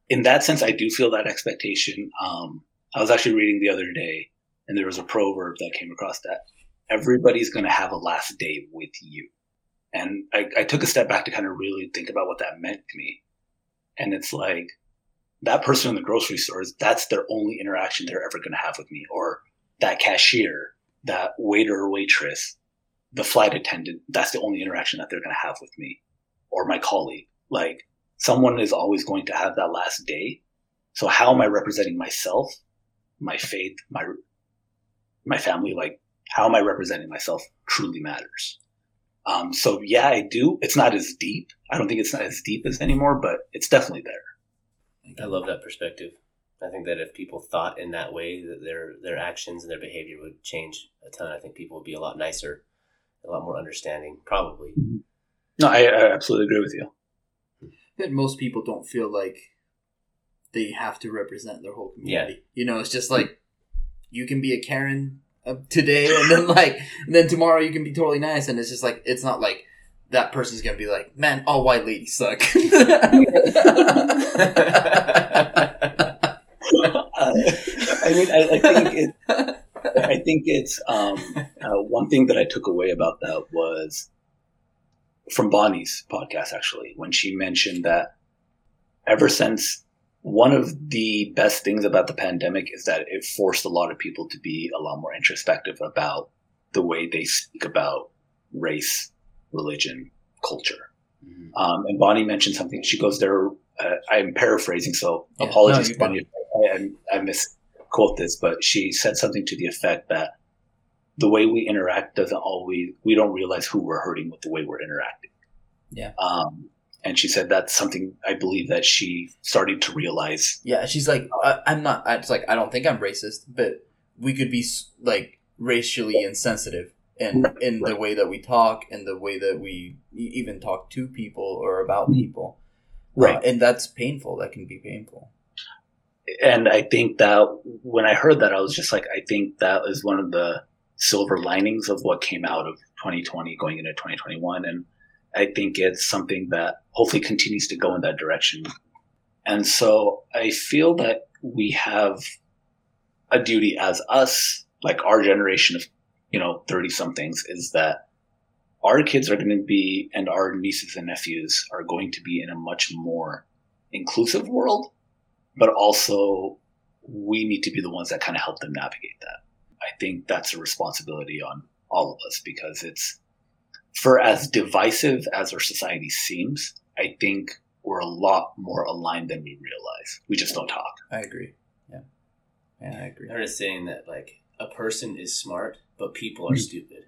in that sense, I do feel that expectation. Um, I was actually reading the other day, and there was a proverb that came across that everybody's going to have a last day with you. And I, I took a step back to kind of really think about what that meant to me. And it's like that person in the grocery stores, that's their only interaction they're ever going to have with me. Or that cashier, that waiter or waitress, the flight attendant, that's the only interaction that they're going to have with me. Or my colleague. Like someone is always going to have that last day. So how am I representing myself, my faith, my my family? Like how am I representing myself truly matters. Um, so yeah, I do. It's not as deep. I don't think it's not as deep as anymore, but it's definitely there. I love that perspective. I think that if people thought in that way, that their their actions and their behavior would change a ton. I think people would be a lot nicer, a lot more understanding, probably. No, I, I absolutely agree with you. That most people don't feel like they have to represent their whole Yeah. community. You know, it's just like you can be a Karen today, and then like, and then tomorrow you can be totally nice, and it's just like it's not like that person's gonna be like, man, all white ladies suck. I mean, I, I think it, I think it's um, uh, one thing that I took away about that was from Bonnie's podcast actually when she mentioned that ever since one of the best things about the pandemic is that it forced a lot of people to be a lot more introspective about the way they speak about race, religion, culture. Mhm. Um, and Bonnie mentioned something. She goes there. Uh, I'm paraphrasing, so Yeah, apologies, no, Bonnie. I, I misquote this, but she said something to the effect that the way we interact doesn't always. We don't realize who we're hurting with the way we're interacting. Yeah. Um, and she said that's something I believe that she started to realize. yeah, she's like, I, I'm not. I- It's like I don't think I'm racist, but we could be like racially insensitive in Right, in the way that we talk and the way that we even talk to people or about people. Right. Uh, and that's painful. That can be painful. and I think that when I heard that, I was just like, I think that is one of the silver linings of what came out of 2020 going into 2021. And I think it's something that hopefully continues to go in that direction. And so I feel that we have a duty as us, like our generation of, you know, 30 somethings, is that our kids are going to be, and our nieces and nephews are going to be in a much more inclusive world but also we need to be the ones that kind of help them navigate that. I think that's a responsibility on all of us because it's for as divisive as our society seems, I think we're a lot more aligned than we realize. We just don't talk. I agree. Yeah. Yeah, I agree. I'm just saying that like a person is smart, but people are mm. stupid.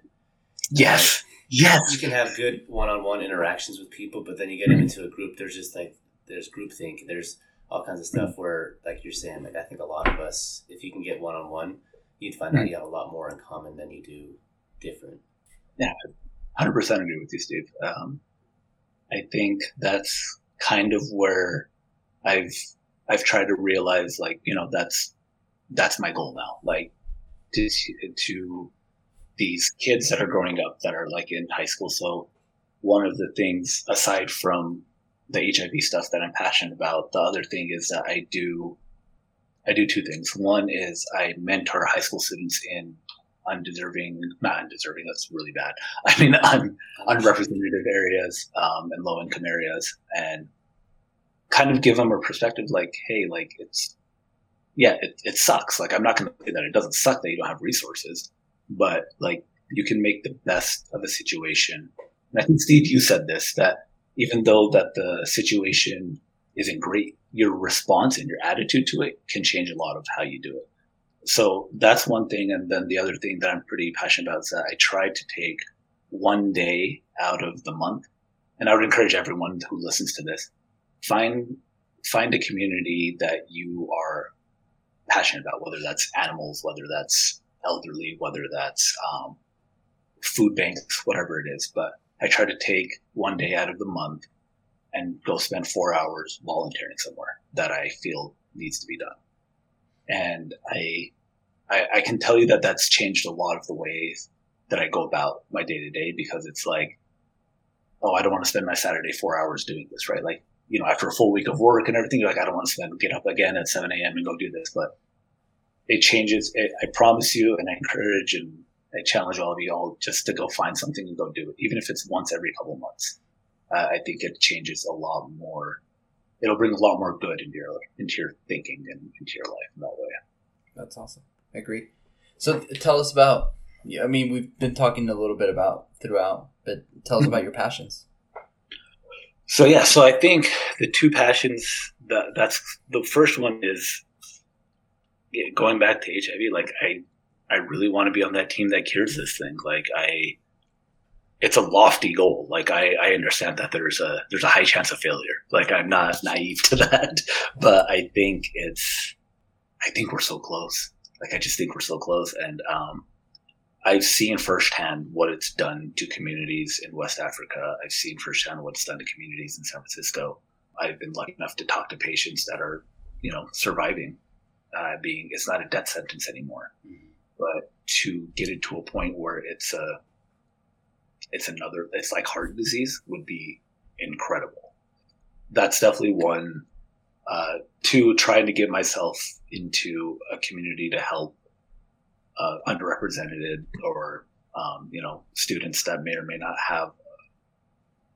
Yes. Like, yes. You can have good one on one interactions with people, but then you get mm. them into a group, there's just like there's groupthink, there's all kinds of stuff mm. where like you're saying, like I think a lot of us, if you can get one on one, you'd find hmm. out you have a lot more in common than you do different. Yeah. 100% agree with you, Steve. Um, I think that's kind of where I've I've tried to realize, like, you know, that's that's my goal now. Like, to, to these kids that are growing up that are like in high school. So, one of the things aside from the HIV stuff that I'm passionate about, the other thing is that I do I do two things. One is I mentor high school students in undeserving, not undeserving. That's really bad. I mean, un, unrepresented areas um, and low income areas, and kind of give them a perspective like, hey, like it's yeah, it, it sucks. Like I'm not going to say that it doesn't suck that you don't have resources, but like you can make the best of a situation. And I think Steve, you said this that even though that the situation isn't great, your response and your attitude to it can change a lot of how you do it. So that's one thing. And then the other thing that I'm pretty passionate about is that I try to take one day out of the month. And I would encourage everyone who listens to this, find, find a community that you are passionate about, whether that's animals, whether that's elderly, whether that's, um, food banks, whatever it is. But I try to take one day out of the month and go spend four hours volunteering somewhere that I feel needs to be done. And I, I, I can tell you that that's changed a lot of the ways that I go about my day to day because it's like, oh, I don't want to spend my Saturday four hours doing this, right? Like, you know, after a full week of work and everything, you're like, I don't want to spend, get up again at 7 a.m. and go do this. But it changes. It, I promise you, and I encourage and I challenge all of you all just to go find something and go do it, even if it's once every couple months. Uh, I think it changes a lot more. It'll bring a lot more good into your into your thinking and into your life in that way. That's awesome. I agree. So th- tell us about. I mean, we've been talking a little bit about throughout, but tell us hmm. about your passions. So yeah, so I think the two passions that that's the first one is yeah, going back to HIV. Like I, I really want to be on that team that cures this thing. Like I, it's a lofty goal. Like I, I understand that there's a there's a high chance of failure. Like I'm not naive to that, but I think it's, I think we're so close. Like I just think we're so close, and um, I've seen firsthand what it's done to communities in West Africa. I've seen firsthand what it's done to communities in San Francisco. I've been lucky enough to talk to patients that are, you know, surviving, uh, being it's not a death sentence anymore, but to get it to a point where it's a, it's another, it's like heart disease would be incredible. That's definitely one. Uh, two, trying to get myself into a community to help uh, underrepresented or um, you know students that may or may not have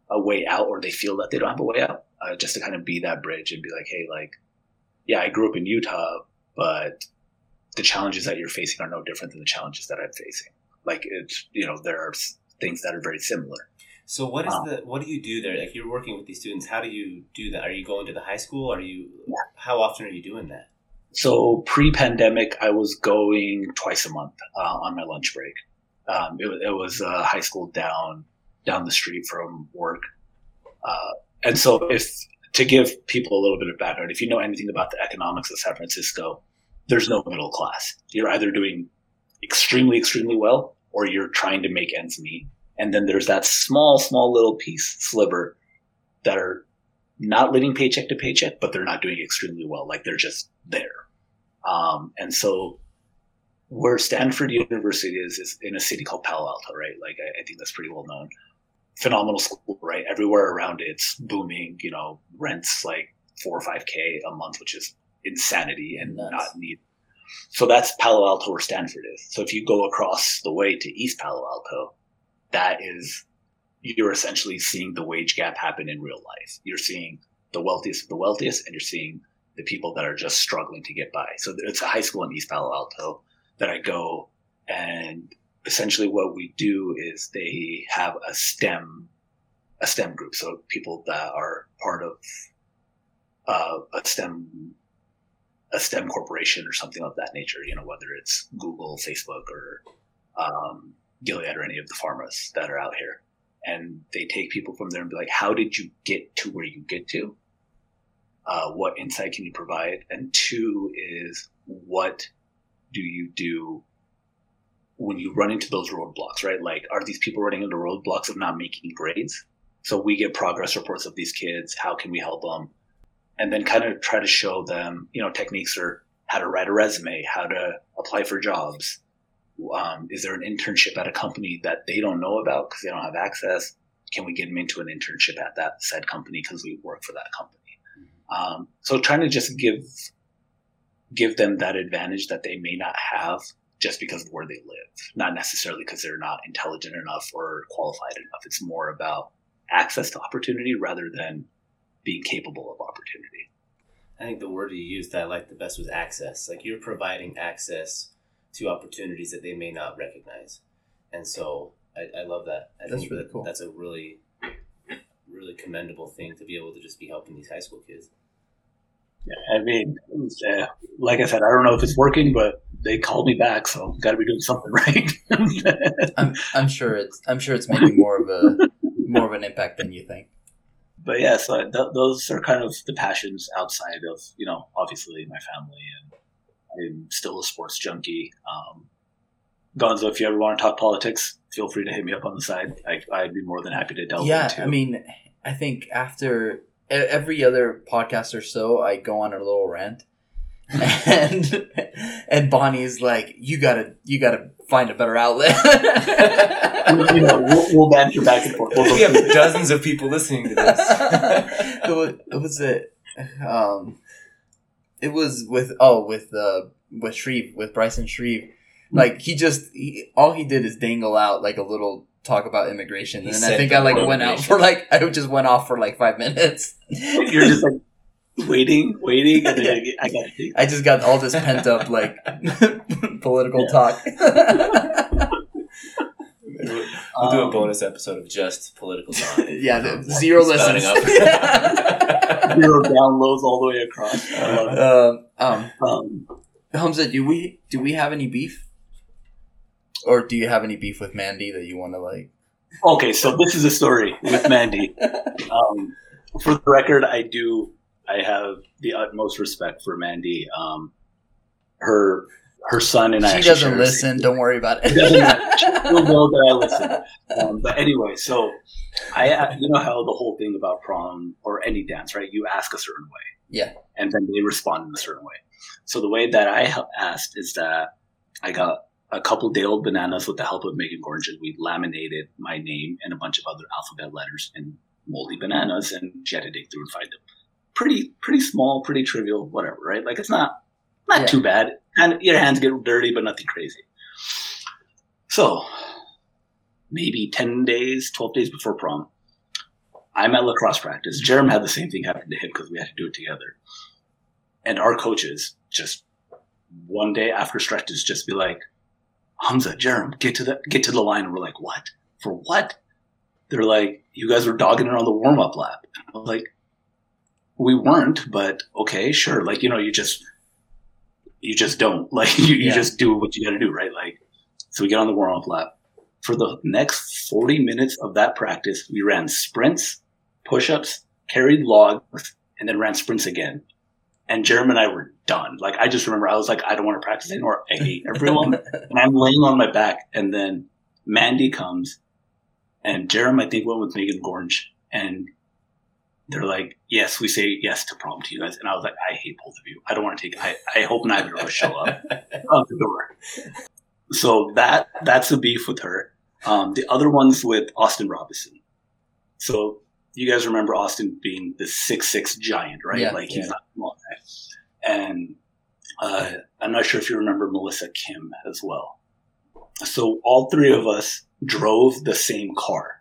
a way out or they feel that they don't have a way out uh, just to kind of be that bridge and be like hey like yeah i grew up in utah but the challenges that you're facing are no different than the challenges that i'm facing like it's you know there are things that are very similar So what is Wow. the what do you do there? Like you're working with these students. How do you do that? Are you going to the high school? Are you how often are you doing that? So pre-pandemic, I was going twice a month uh, on my lunch break. Um, it, it was a high school down down the street from work, uh, and so if to give people a little bit of background, if you know anything about the economics of San Francisco, there's no middle class. You're either doing extremely extremely well, or you're trying to make ends meet, and then there's that small small little piece sliver that are not living paycheck to paycheck, but they're not doing extremely well. Like they're just there. Um, and so where Stanford University is, is in a city called Palo Alto, right? Like I, I think that's pretty well known. Phenomenal school, right? Everywhere around it, it's booming, you know, rents like four or five K a month, which is insanity and Nuts. not need. So that's Palo Alto where Stanford is. So if you go across the way to East Palo Alto, that is you're essentially seeing the wage gap happen in real life. You're seeing the wealthiest of the wealthiest, and you're seeing the people that are just struggling to get by. So it's a high school in East Palo Alto that I go, and essentially what we do is they have a STEM a STEM group, so people that are part of uh, a STEM a STEM corporation or something of that nature. You know, whether it's Google, Facebook, or um, Gilead or any of the pharmas that are out here, and they take people from there and be like, "How did you get to where you get to? Uh, what insight can you provide?" And two is, what do you do when you run into those roadblocks? Right? Like, are these people running into roadblocks of not making grades? So we get progress reports of these kids. How can we help them? And then kind of try to show them, you know, techniques or how to write a resume, how to apply for jobs. Um, is there an internship at a company that they don't know about because they don't have access? Can we get them into an internship at that said company because we work for that company? Um, so trying to just give give them that advantage that they may not have just because of where they live, not necessarily because they're not intelligent enough or qualified enough. It's more about access to opportunity rather than being capable of opportunity. I think the word you used that I liked the best was access. Like you're providing access to opportunities that they may not recognize, and so I, I love that. I That's think really that cool. That's a really, really commendable thing to be able to just be helping these high school kids. Yeah, I mean, uh, like I said, I don't know if it's working, but they called me back, so got to be doing something right. I'm I'm sure it's I'm sure it's making more of a more of an impact than you think. But yeah, so th- those are kind of the passions outside of you know, obviously my family, and I'm still a sports junkie. Um, Gonzo, if you ever want to talk politics, feel free to hit me up on the side. I, I'd be more than happy to delve yeah, into. I mean, I think after every other podcast or so, I go on a little rant, and and Bonnie's like, "You gotta, you gotta find a better outlet." you know, we'll, we'll banter back and forth. We'll we have through dozens of people listening to this. it was, it was it um it was with oh with uh with Shreve with Bryson Shreve like he just he, all he did is dangle out like a little talk about immigration He and I think I like went out for like I just went off for like five minutes You're just like waiting, waiting, and then Yeah. I get- I got to. I just got all this pent up like political talk We'll do a Um, bonus episode of just political talk. yeah the, zero Spouting listens up. Zero downloads all the way across. I love it. um, um Um, Hamza, do we do we have any beef, or do you have any beef with Mandy that you want to like? okay, so this is a story with Mandy. Um, for the record, I do. I have the utmost respect for Mandy. Um, her her son and I. she doesn't listen. Don't worry about it. She'll know that I listen. Um, but anyway, so I, you know how the whole thing about prom or any dance, right? You ask a certain way, Yeah. and then they respond in a certain way. So the way that I asked is that I got a couple day old bananas with the help of Megan Gorge, and we laminated my name and a bunch of other alphabet letters in moldy bananas, and she had to dig through and find them. Pretty, pretty small, pretty trivial, whatever, right? Like it's not, not Yeah. too bad. And your hands get dirty, but nothing crazy. So, maybe 10 days, 12 days before prom, I'm at lacrosse practice. Jerem had the same thing happen to him because we had to do it together. And our coaches just one day after stretches just be like, Hamza, Jerem, get to the get to the line. And we're like, what? For what? They're like, you guys were dogging it on the warm up lap. And I was like, we weren't, but okay, sure. Like, you know, you just you just don't. Like you, you Yeah. just do what you gotta do, right? Like so we get on the warm up lap. For the next 40 minutes of that practice, we ran sprints, push ups, carried logs, and then ran sprints again. And Jeremy and I were done. Like, I just remember I was like, I don't want to practice anymore. I hate everyone. and I'm laying on my back. And then Mandy comes, and Jeremy, I think, went with Megan Gorge. And they're like, Yes, we say yes to prom to you guys. And I was like, I hate both of you. I don't want to take, I, I hope neither of us show up out the door. So that that's the beef with her. Um, the other one's with Austin Robinson. So you guys remember Austin being the six six giant, right? Yeah, like he's yeah. not small guy. And uh, I'm not sure if you remember Melissa Kim as well. So all three of us drove the same car.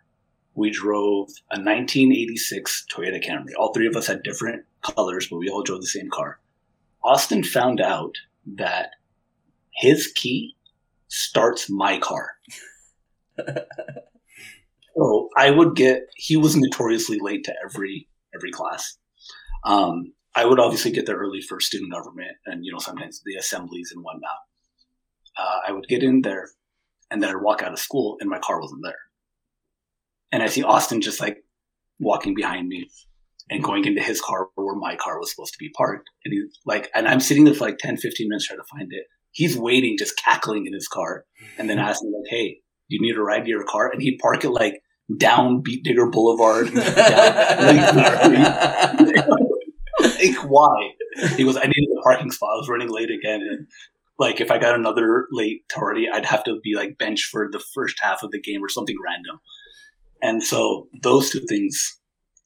We drove a 1986 Toyota Camry. All three of us had different colors, but we all drove the same car. Austin found out that his key starts my car. so I would get. He was notoriously late to every every class. Um, I would obviously get there early for student government and you know sometimes the assemblies and whatnot. Uh, I would get in there, and then I'd walk out of school, and my car wasn't there. And I see Austin just like walking behind me and going into his car where my car was supposed to be parked. And he's like, and I'm sitting there for like 10, 15 minutes trying to find it. He's waiting, just cackling in his car, and then asking like, "Hey, do you need a ride to your car?" And he'd park it like down Beat Digger Boulevard. down, like, why? He goes, I needed a parking spot. I was running late again. And like, if I got another late tardy, I'd have to be like bench for the first half of the game or something random. And so those two things,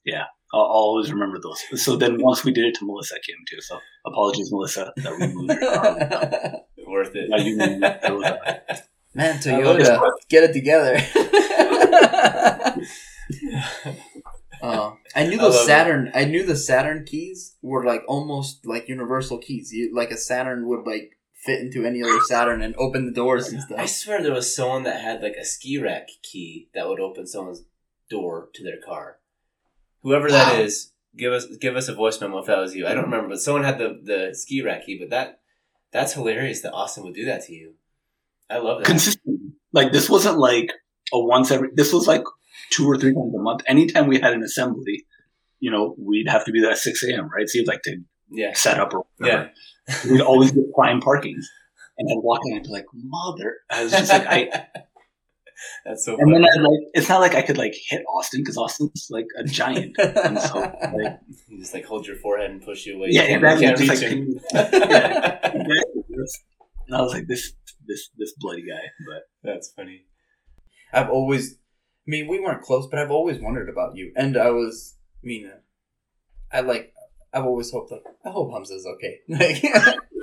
yeah, I'll, I'll always remember those. So then once we did it to Melissa, came too. So apologies, Melissa, that we moved your car. Worth it. Yeah, you knew that. It was, uh, Man, I love Toyota, get it together. Uh, I knew I those it. Saturn. I knew the Saturn keys were like almost like universal keys. You, like a Saturn would like fit into any other Saturn and open the doors and stuff. I swear there was someone that had like a ski rack key that would open someone's door to their car. Whoever that Wow. is, give us give us a voice memo if that was you. I don't remember, but someone had the the ski rack key. But that that's hilarious that Austin would do that to you. I love that. consistent. Like this wasn't like a once every. This was like two or three times a month. Anytime we had an assembly, you know, we'd have to be there at six a.m. Right? So you'd like to yeah, set up or whatever. yeah. We'd always get prime parkings, and I'd walk in and be like, "Mother!" I was just like, I. that's so And funny. then I'd like, it's not like I could like hit Austin because Austin's like a giant. And so, like, You just like hold your forehead and push you away. yeah, exactly. Just like, can yeah. And I was like, this, this, this bloody guy. But That's funny. I've always, I mean, we weren't close, but I've always wondered about you. And I was, I mean, I like, I've always hoped like, I hope Hamza's okay. Like,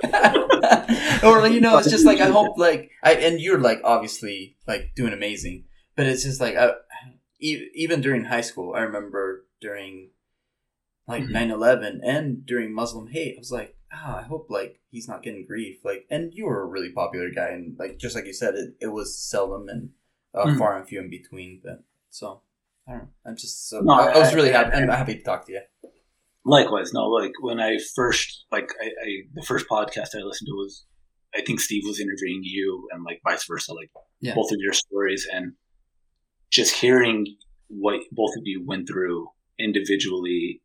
or you know, it's just like I hope like I and you're like obviously like doing amazing, but it's just like I, even during high school, I remember during like Mhm. 9-11 and during Muslim hate, I was like, ah, I hope like he's not getting grief. Like, and you were a really popular guy, and like just like you said, it, it was seldom and uh, Mhm. far and few in between. But so I don't know. I'm just so No, I, I was really happy. I'm happy to talk to you. Likewise, no, like when I first, like I, I, the first podcast I listened to was, I think Steve was interviewing you and like vice versa, like Yeah. both of your stories and just hearing what both of you went through individually,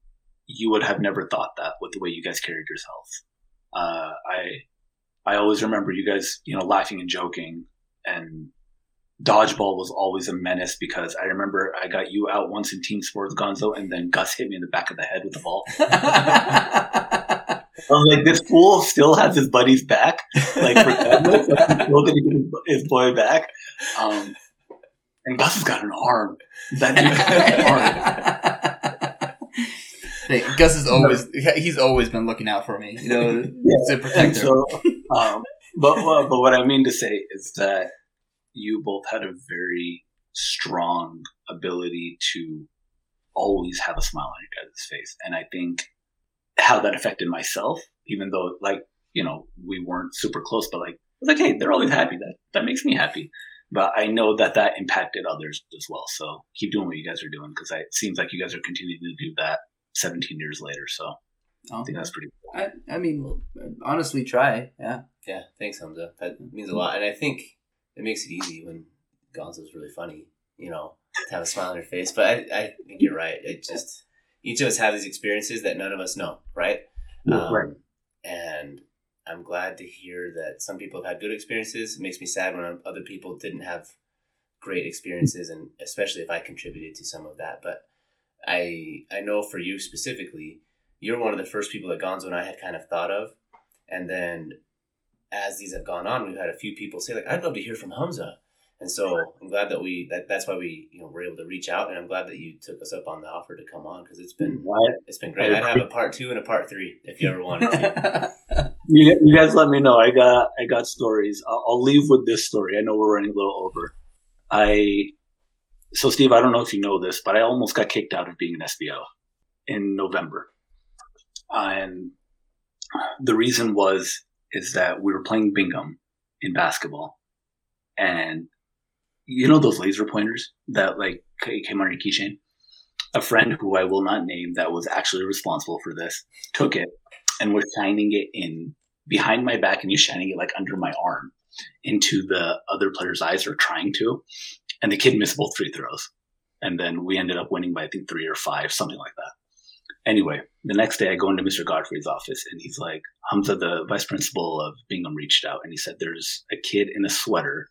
you would have never thought that with the way you guys carried yourself. Uh, I, I always remember you guys, you know, laughing and joking and dodgeball was always a menace because I remember I got you out once in team sports Gonzo and then Gus hit me in the back of the head with the ball. I was like, this fool still has his buddy's back. Like, like, he's still gonna get his, boy back. Um, and Gus has got an arm. That dude has an arm. Hey, Gus is always he's always been looking out for me, you know, to And protect her. so, um, but, but what I mean to say is that you both had a very strong ability to always have a smile on your guys' face. And I think how that affected myself, even though like, you know, we weren't super close, but like, I was like, hey, they're always happy. That, that makes me happy. But I know that that impacted others as well. So keep doing what you guys are doing because it seems like you guys are continuing to do that 17 years later. So I think that's pretty cool. I, I mean, honestly, try. Yeah. Yeah, thanks, Hamza. That means a mm-hmm. lot, and I think it makes it easy when Gonzo's really funny. You know, to have a smile on your face. But I, I think you're right. It just each of us have these experiences that none of us know, right? Um, Right. And I'm glad to hear that some people have had good experiences. It makes me sad when other people didn't have great experiences, and especially if I contributed to some of that. But I I know for you specifically, you're one of the first people that Gonzo and I had kind of thought of, and then as these have gone on, we've had a few people say like, "I'd love to hear from Hamza," and so I'm glad that we that that's why we you know were able to reach out, and I'm glad that you took us up on the offer to come on because it's been Right. it's been great. I'd have a part two and a part three if you ever wanted to. You, you guys let me know. I got I got stories. I'll, I'll leave with this story. I know we're running a little over. I so Steve, I don't know if you know this, but I almost got kicked out of being an SBO in November, and the reason was is that we were playing Bingham in basketball, and you know those laser pointers that like came on your keychain. A friend who I will not name that was actually responsible for this took it and was shining it in behind my back and he's shining it like under my arm into the other player's eyes or trying to. And the kid missed both free throws. And then we ended up winning by I think three or five, something like that. Anyway, the next day I go into Mr. Godfrey's office and he's like, Hamza, the vice principal of Bingham reached out and he said, There's a kid in a sweater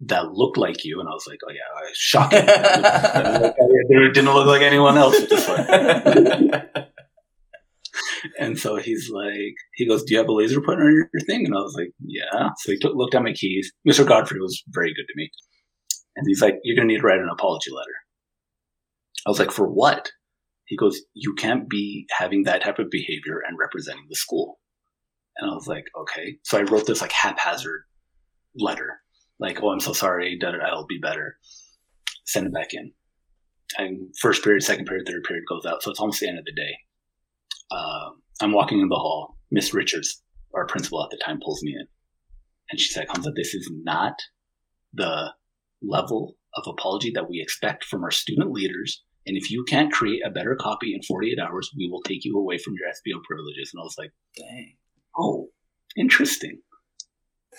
that looked like you. And I was like, Oh yeah, shocking. it didn't look like anyone else with and so he's like, he goes, "Do you have a laser pointer on your thing?" And I was like, "Yeah." So he took, looked at my keys. Mr. Godfrey was very good to me, and he's like, "You're gonna need to write an apology letter." I was like, "For what?" He goes, "You can't be having that type of behavior and representing the school." And I was like, "Okay." So I wrote this like haphazard letter, like, "Oh, I'm so sorry. I'll be better." Send it back in. And first period, second period, third period goes out, so it's almost the end of the day uh, I'm walking in the hall. Miss Richards, our principal at the time, pulls me in. And she's like, Hamza, this is not the level of apology that we expect from our student leaders. And if you can't create a better copy in 48 hours, we will take you away from your SBO privileges. And I was like, dang. Oh, interesting.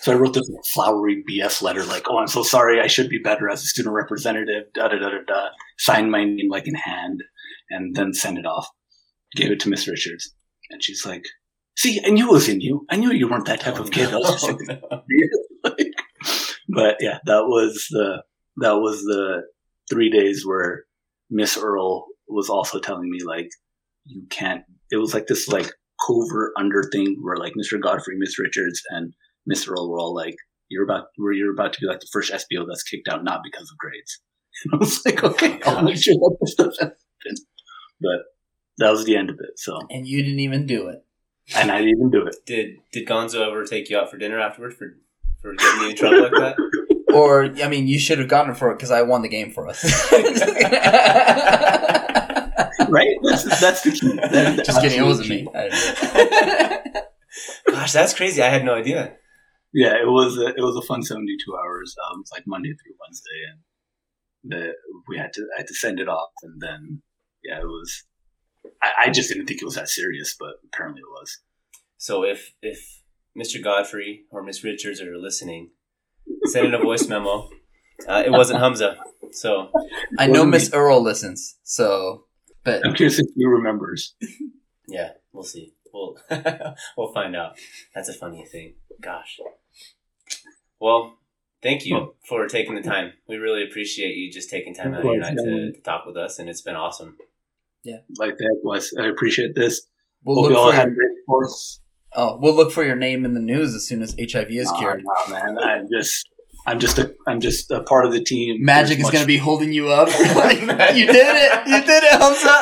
So I wrote this flowery BS letter, like, "Oh, I'm so sorry. I should be better as a student representative." Da da da da da. Signed my name like in hand, and then sent it off gave it to Miss Richards, and she's like, "See, I knew it was in you. I knew you weren't that type oh, of kid." No. like, but yeah, that was the that was the three days where Miss Earl was also telling me like, "You can't." It was like this like covert under thing where like Mr. Godfrey, Miss Richards, and Miss Earl were all like, "You're about where you're about to be like the first SBO that's kicked out, not because of grades." And I was like, oh "Okay, oh I'll make sure that this doesn't happen." But that was the end of it. So and you didn't even do it. And I didn't even do it. Did Did Gonzo ever take you out for dinner afterward for for getting you in trouble like that? Or I mean, you should have gotten it for it because I won the game for us. right? That's, that's the key. That's Just kidding. It wasn't me. Gosh, that's crazy. I had no idea. Yeah, it was a, it was a fun seventy two hours. Um, it's like Monday through Wednesday, and the we had to I had to send it off, and then yeah, it was I, I just didn't think it was that serious, but apparently it was. So if if Mr. Godfrey or Miss Richards are listening, send in a voice memo. Uh, it wasn't Hamza, so I know Miss Earl listens. So, but I'm curious if he remembers. Yeah, we'll see. We'll we'll find out. That's a funny thing. Gosh. Well, thank you for taking the time. We really appreciate you just taking time out of your night to, to talk with us, and it's been awesome. Yeah. Like that was. I appreciate this. We'll Hope look for your, course. Oh, we'll look for your name in the news as soon as HIV is oh, cured. No, man, I'm just, I'm just a, I'm just a part of the team. Magic There's is going to be holding you up. like, you did it! You did it, Hamza!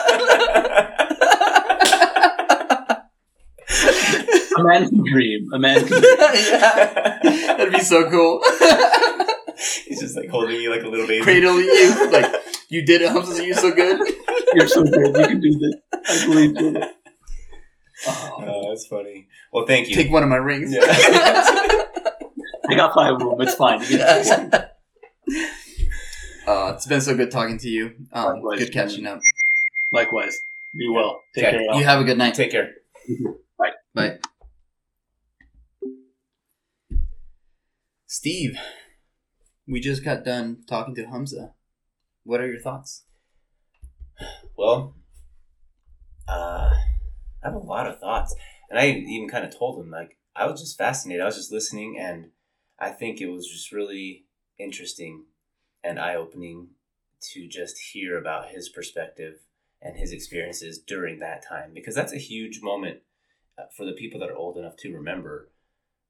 a man can dream. A man can dream. yeah. That'd be so cool. He's just like holding you like a little baby. Cradling you. Like, you did it, Hamza. You're so good. You're so good. You can do this. I believe in it. Oh, oh, that's funny. Well, thank you. Take one of my rings. Yeah. I got five of them. It's fine. uh, it's been so good talking to you. Um, good catching up. Likewise. Be well. Take okay. care. You have a good night. Take care. Bye. Bye. Steve, we just got done talking to Hamza. What are your thoughts? Well, uh, I have a lot of thoughts, and I even kind of told him like I was just fascinated. I was just listening, and I think it was just really interesting and eye opening to just hear about his perspective and his experiences during that time because that's a huge moment uh, for the people that are old enough to remember.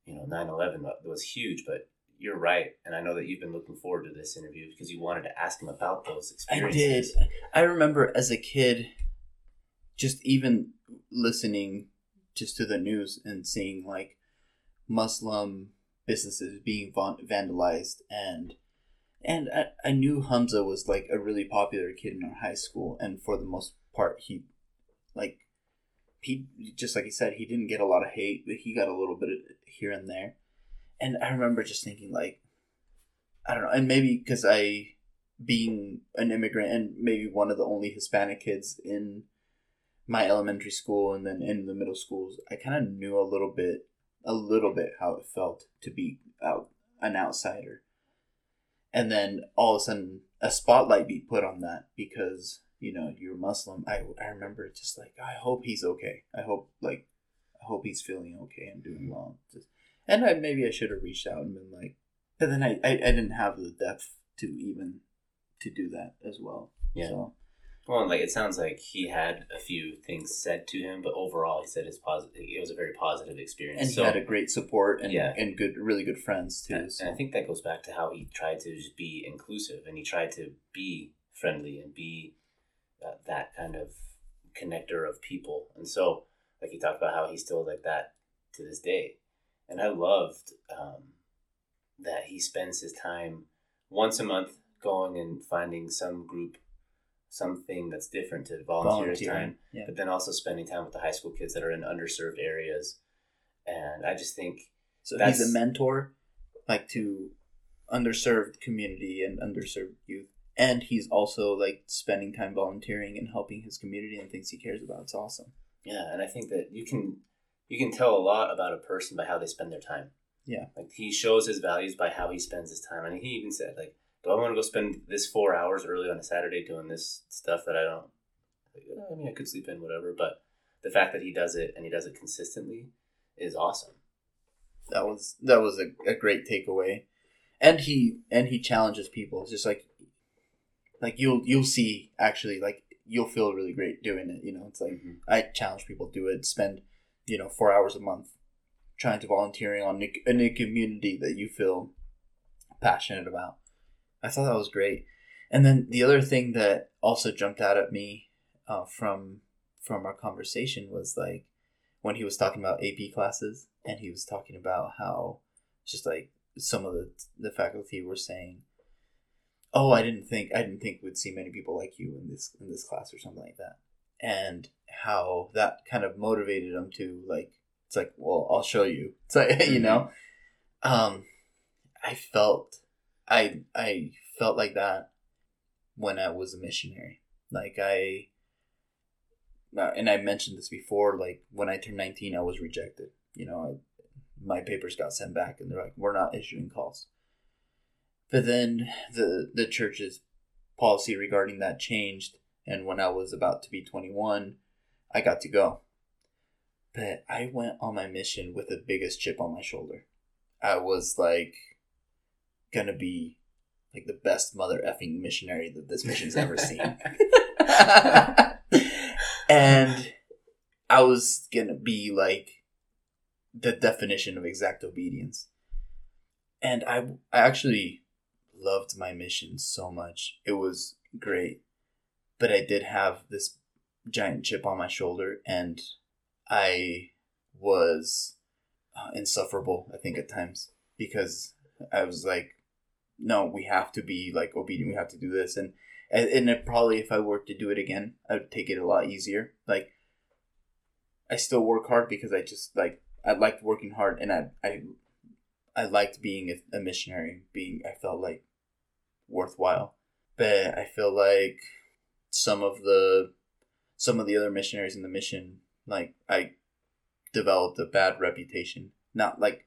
You know, 9 11 was huge, but you're right, and I know that you've been looking forward to this interview because you wanted to ask him about those experiences. I did. I remember as a kid, just even listening just to the news and seeing like Muslim businesses being vandalized and and I, I knew Hamza was like a really popular kid in our high school and for the most part he like he just like he said he didn't get a lot of hate but he got a little bit here and there. And I remember just thinking like, I don't know, and maybe because I being an immigrant and maybe one of the only Hispanic kids in my elementary school and then in the middle schools, I kind of knew a little bit, a little bit how it felt to be out an outsider, and then all of a sudden a spotlight be put on that because you know you're Muslim. I I remember just like I hope he's okay. I hope like I hope he's feeling okay and doing well. Just, and I maybe I should have reached out and been like, but then I, I I didn't have the depth to even to do that as well. Yeah. So, Well, like it sounds like he had a few things said to him, but overall, he said it's positive. It was a very positive experience. and he so, had a great support and Yeah. and good really good friends too. and, So. and I think that goes back to how he tried to just be inclusive, and he tried to be friendly and be uh, that kind of connector of people. And so, like he talked about how he's still like that to this day. And I loved um, that he spends his time once a month going and finding some group, something that's different to volunteer time, yeah. but then also spending time with the high school kids that are in underserved areas. And I just think So That's- he's a mentor, like to underserved community and underserved youth, and he's also like spending time volunteering and helping his community and things he cares about. It's awesome. Yeah, and I think that you can you can tell a lot about a person by how they spend their time. Yeah. Like he shows his values by how he spends his time. And he even said, like, do I want to go spend this four hours early on a Saturday doing this stuff that I don't "Eh, I mean I could sleep in, whatever, but the fact that he does it and he does it consistently is awesome. That was that was a, a great takeaway, and he and he challenges people. It's just like like you'll you'll see actually like you'll feel really great doing it. You know, it's like Mhm. I challenge people to do it. Spend you know four hours a month trying to volunteering on a, in a community that you feel passionate about. I thought that was great. And then the other thing that also jumped out at me uh, from from our conversation was like when he was talking about AP classes and he was talking about how just like some of the the faculty were saying, "Oh, I didn't think I didn't think we'd see many people like you in this in this class or something like that," and how that kind of motivated him to like it's like, well, I'll show you. It's like you know, um, I felt I I felt like that when I was a missionary. Like I, uh, and I mentioned this before. Like when I turned nineteen, I was rejected. You know, I, my papers got sent back, and they're like, "We're not issuing calls." But then the the church's policy regarding that changed, and when I was about to be twenty one, I got to go. But I went on my mission with the biggest chip on my shoulder. I was like gonna be like the best mother effing missionary that this mission's ever seen. and I was gonna be like the definition of exact obedience. And I, I actually loved my mission so much. It was great. But I did have this giant chip on my shoulder, and I was uh, insufferable, I think, at times, because I was like, no, we have to be like obedient. We have to do this, and and, and it probably if I were to do it again, I would take it a lot easier. Like, I still work hard because I just like I liked working hard, and I I I liked being a, a missionary. Being I felt like worthwhile, but I feel like some of the some of the other missionaries in the mission, like I developed a bad reputation. Not like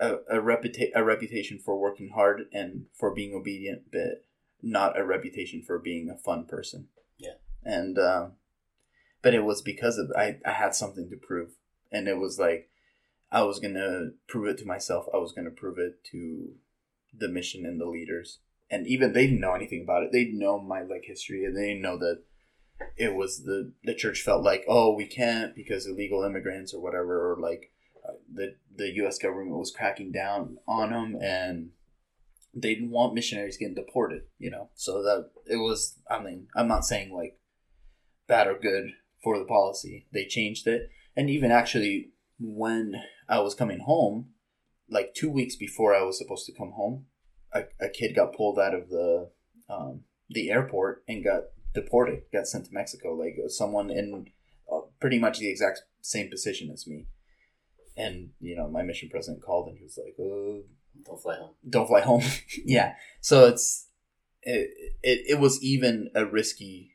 a, a reputa- a reputation for working hard and for being obedient, but not a reputation for being a fun person. Yeah. And um, but it was because of I, I had something to prove. And it was like I was gonna prove it to myself. I was gonna prove it to the mission and the leaders. And even they didn't know anything about it. They didn't know my like history and they didn't know that it was the the church felt like, oh, we can't because illegal immigrants or whatever, or like the the U.S. government was cracking down on them, and they didn't want missionaries getting deported. You know, so that it was. I mean, I'm not saying like bad or good for the policy. They changed it, and even actually when I was coming home, like two weeks before I was supposed to come home, a, a kid got pulled out of the um, the airport and got deported, got sent to Mexico. Like someone in uh, pretty much the exact same position as me. And you know, my mission president called and he was like, "Oh, Don't fly home. don't fly home. yeah. So it's it, it it was even a risky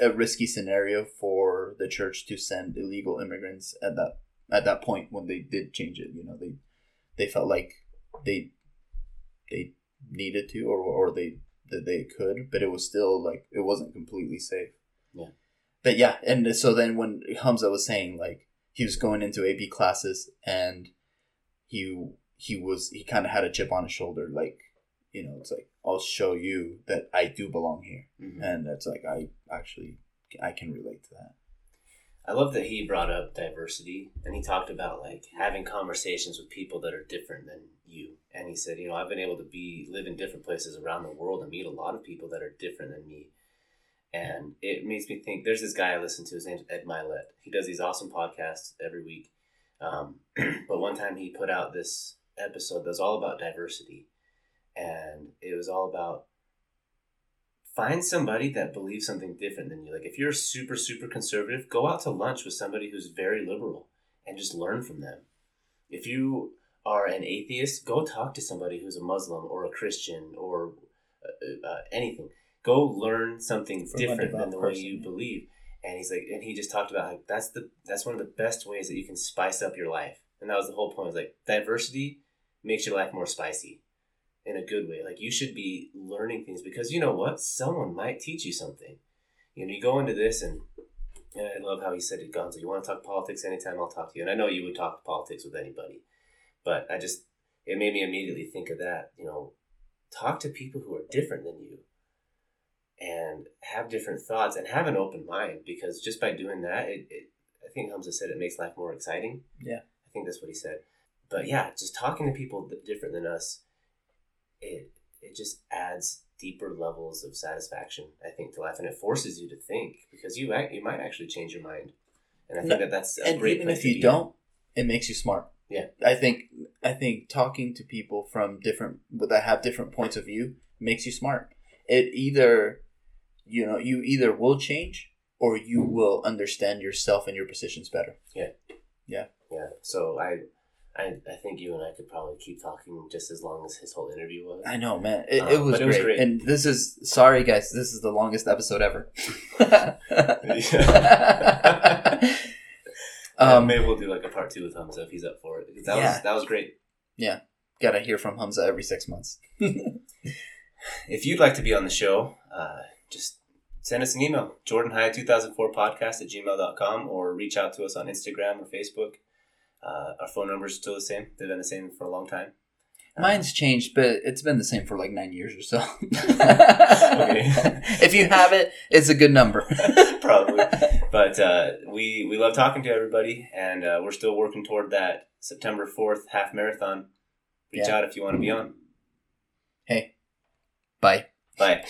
a risky scenario for the church to send illegal immigrants at that at that point when they did change it. You know, they they felt like they they needed to or or they that they could, but it was still like it wasn't completely safe. Yeah. But yeah, and so then when Hamza was saying like he was going into AP classes and he he was he kind of had a chip on his shoulder like you know it's like I'll show you that I do belong here Mhm. and it's like I actually I can relate to that. I love that he brought up diversity and he talked about like having conversations with people that are different than you. And he said, you know, I've been able to be live in different places around the world and meet a lot of people that are different than me. And it makes me think there's this guy I listen to, his name's Ed Mylett. He does these awesome podcasts every week. Um, but one time he put out this episode that was all about diversity. And it was all about find somebody that believes something different than you. Like if you're super, super conservative, go out to lunch with somebody who's very liberal and just learn from them. If you are an atheist, go talk to somebody who's a Muslim or a Christian or uh, uh, anything. Go learn something From different than the way you believe. And he's like, and he just talked about how that's the that's one of the best ways that you can spice up your life. And that was the whole point. Was like diversity makes your life more spicy in a good way. Like you should be learning things because you know what? Someone might teach you something. You know, you go into this and, and I love how he said it, Gonzo, you want to talk politics anytime, I'll talk to you. And I know you would talk politics with anybody. But I just it made me immediately think of that, you know, talk to people who are different than you and have different thoughts and have an open mind because just by doing that it, it I think Hamza said it makes life more exciting. Yeah. I think that's what he said. But yeah, just talking to people that different than us it it just adds deeper levels of satisfaction I think to life, and it forces you to think because you act, you might actually change your mind, and I think No, that that's a and great. even if you don't, it makes you smart. Yeah. I think I think talking to people from different that have different points of view makes you smart. It either you know you either will change or you will understand yourself and your positions better. yeah. Yeah yeah so I, I I think you and I could probably keep talking just as long as his whole interview was. I know, man. It, Uh, it was it was great. great. and this is sorry, guys. This is the longest episode ever. um, maybe we'll do like a part two with Hamza if he's up for it. That Yeah. was that was great. Yeah. Gotta hear from Hamza every six months. If you'd like to be on the show, uh, just send us an email, jordanhigh2004podcast at gmail.com, or reach out to us on Instagram or Facebook. Uh, our phone number is still the same. They've been the same for a long time. Uh, Mine's changed, but it's been the same for like nine years or so. Okay. if you have it, it's a good number. Probably. But uh, we, we love talking to everybody, and uh, we're still working toward that September 4th half marathon. Reach Yeah. out if you want to be on. Hey, Bye. Bye.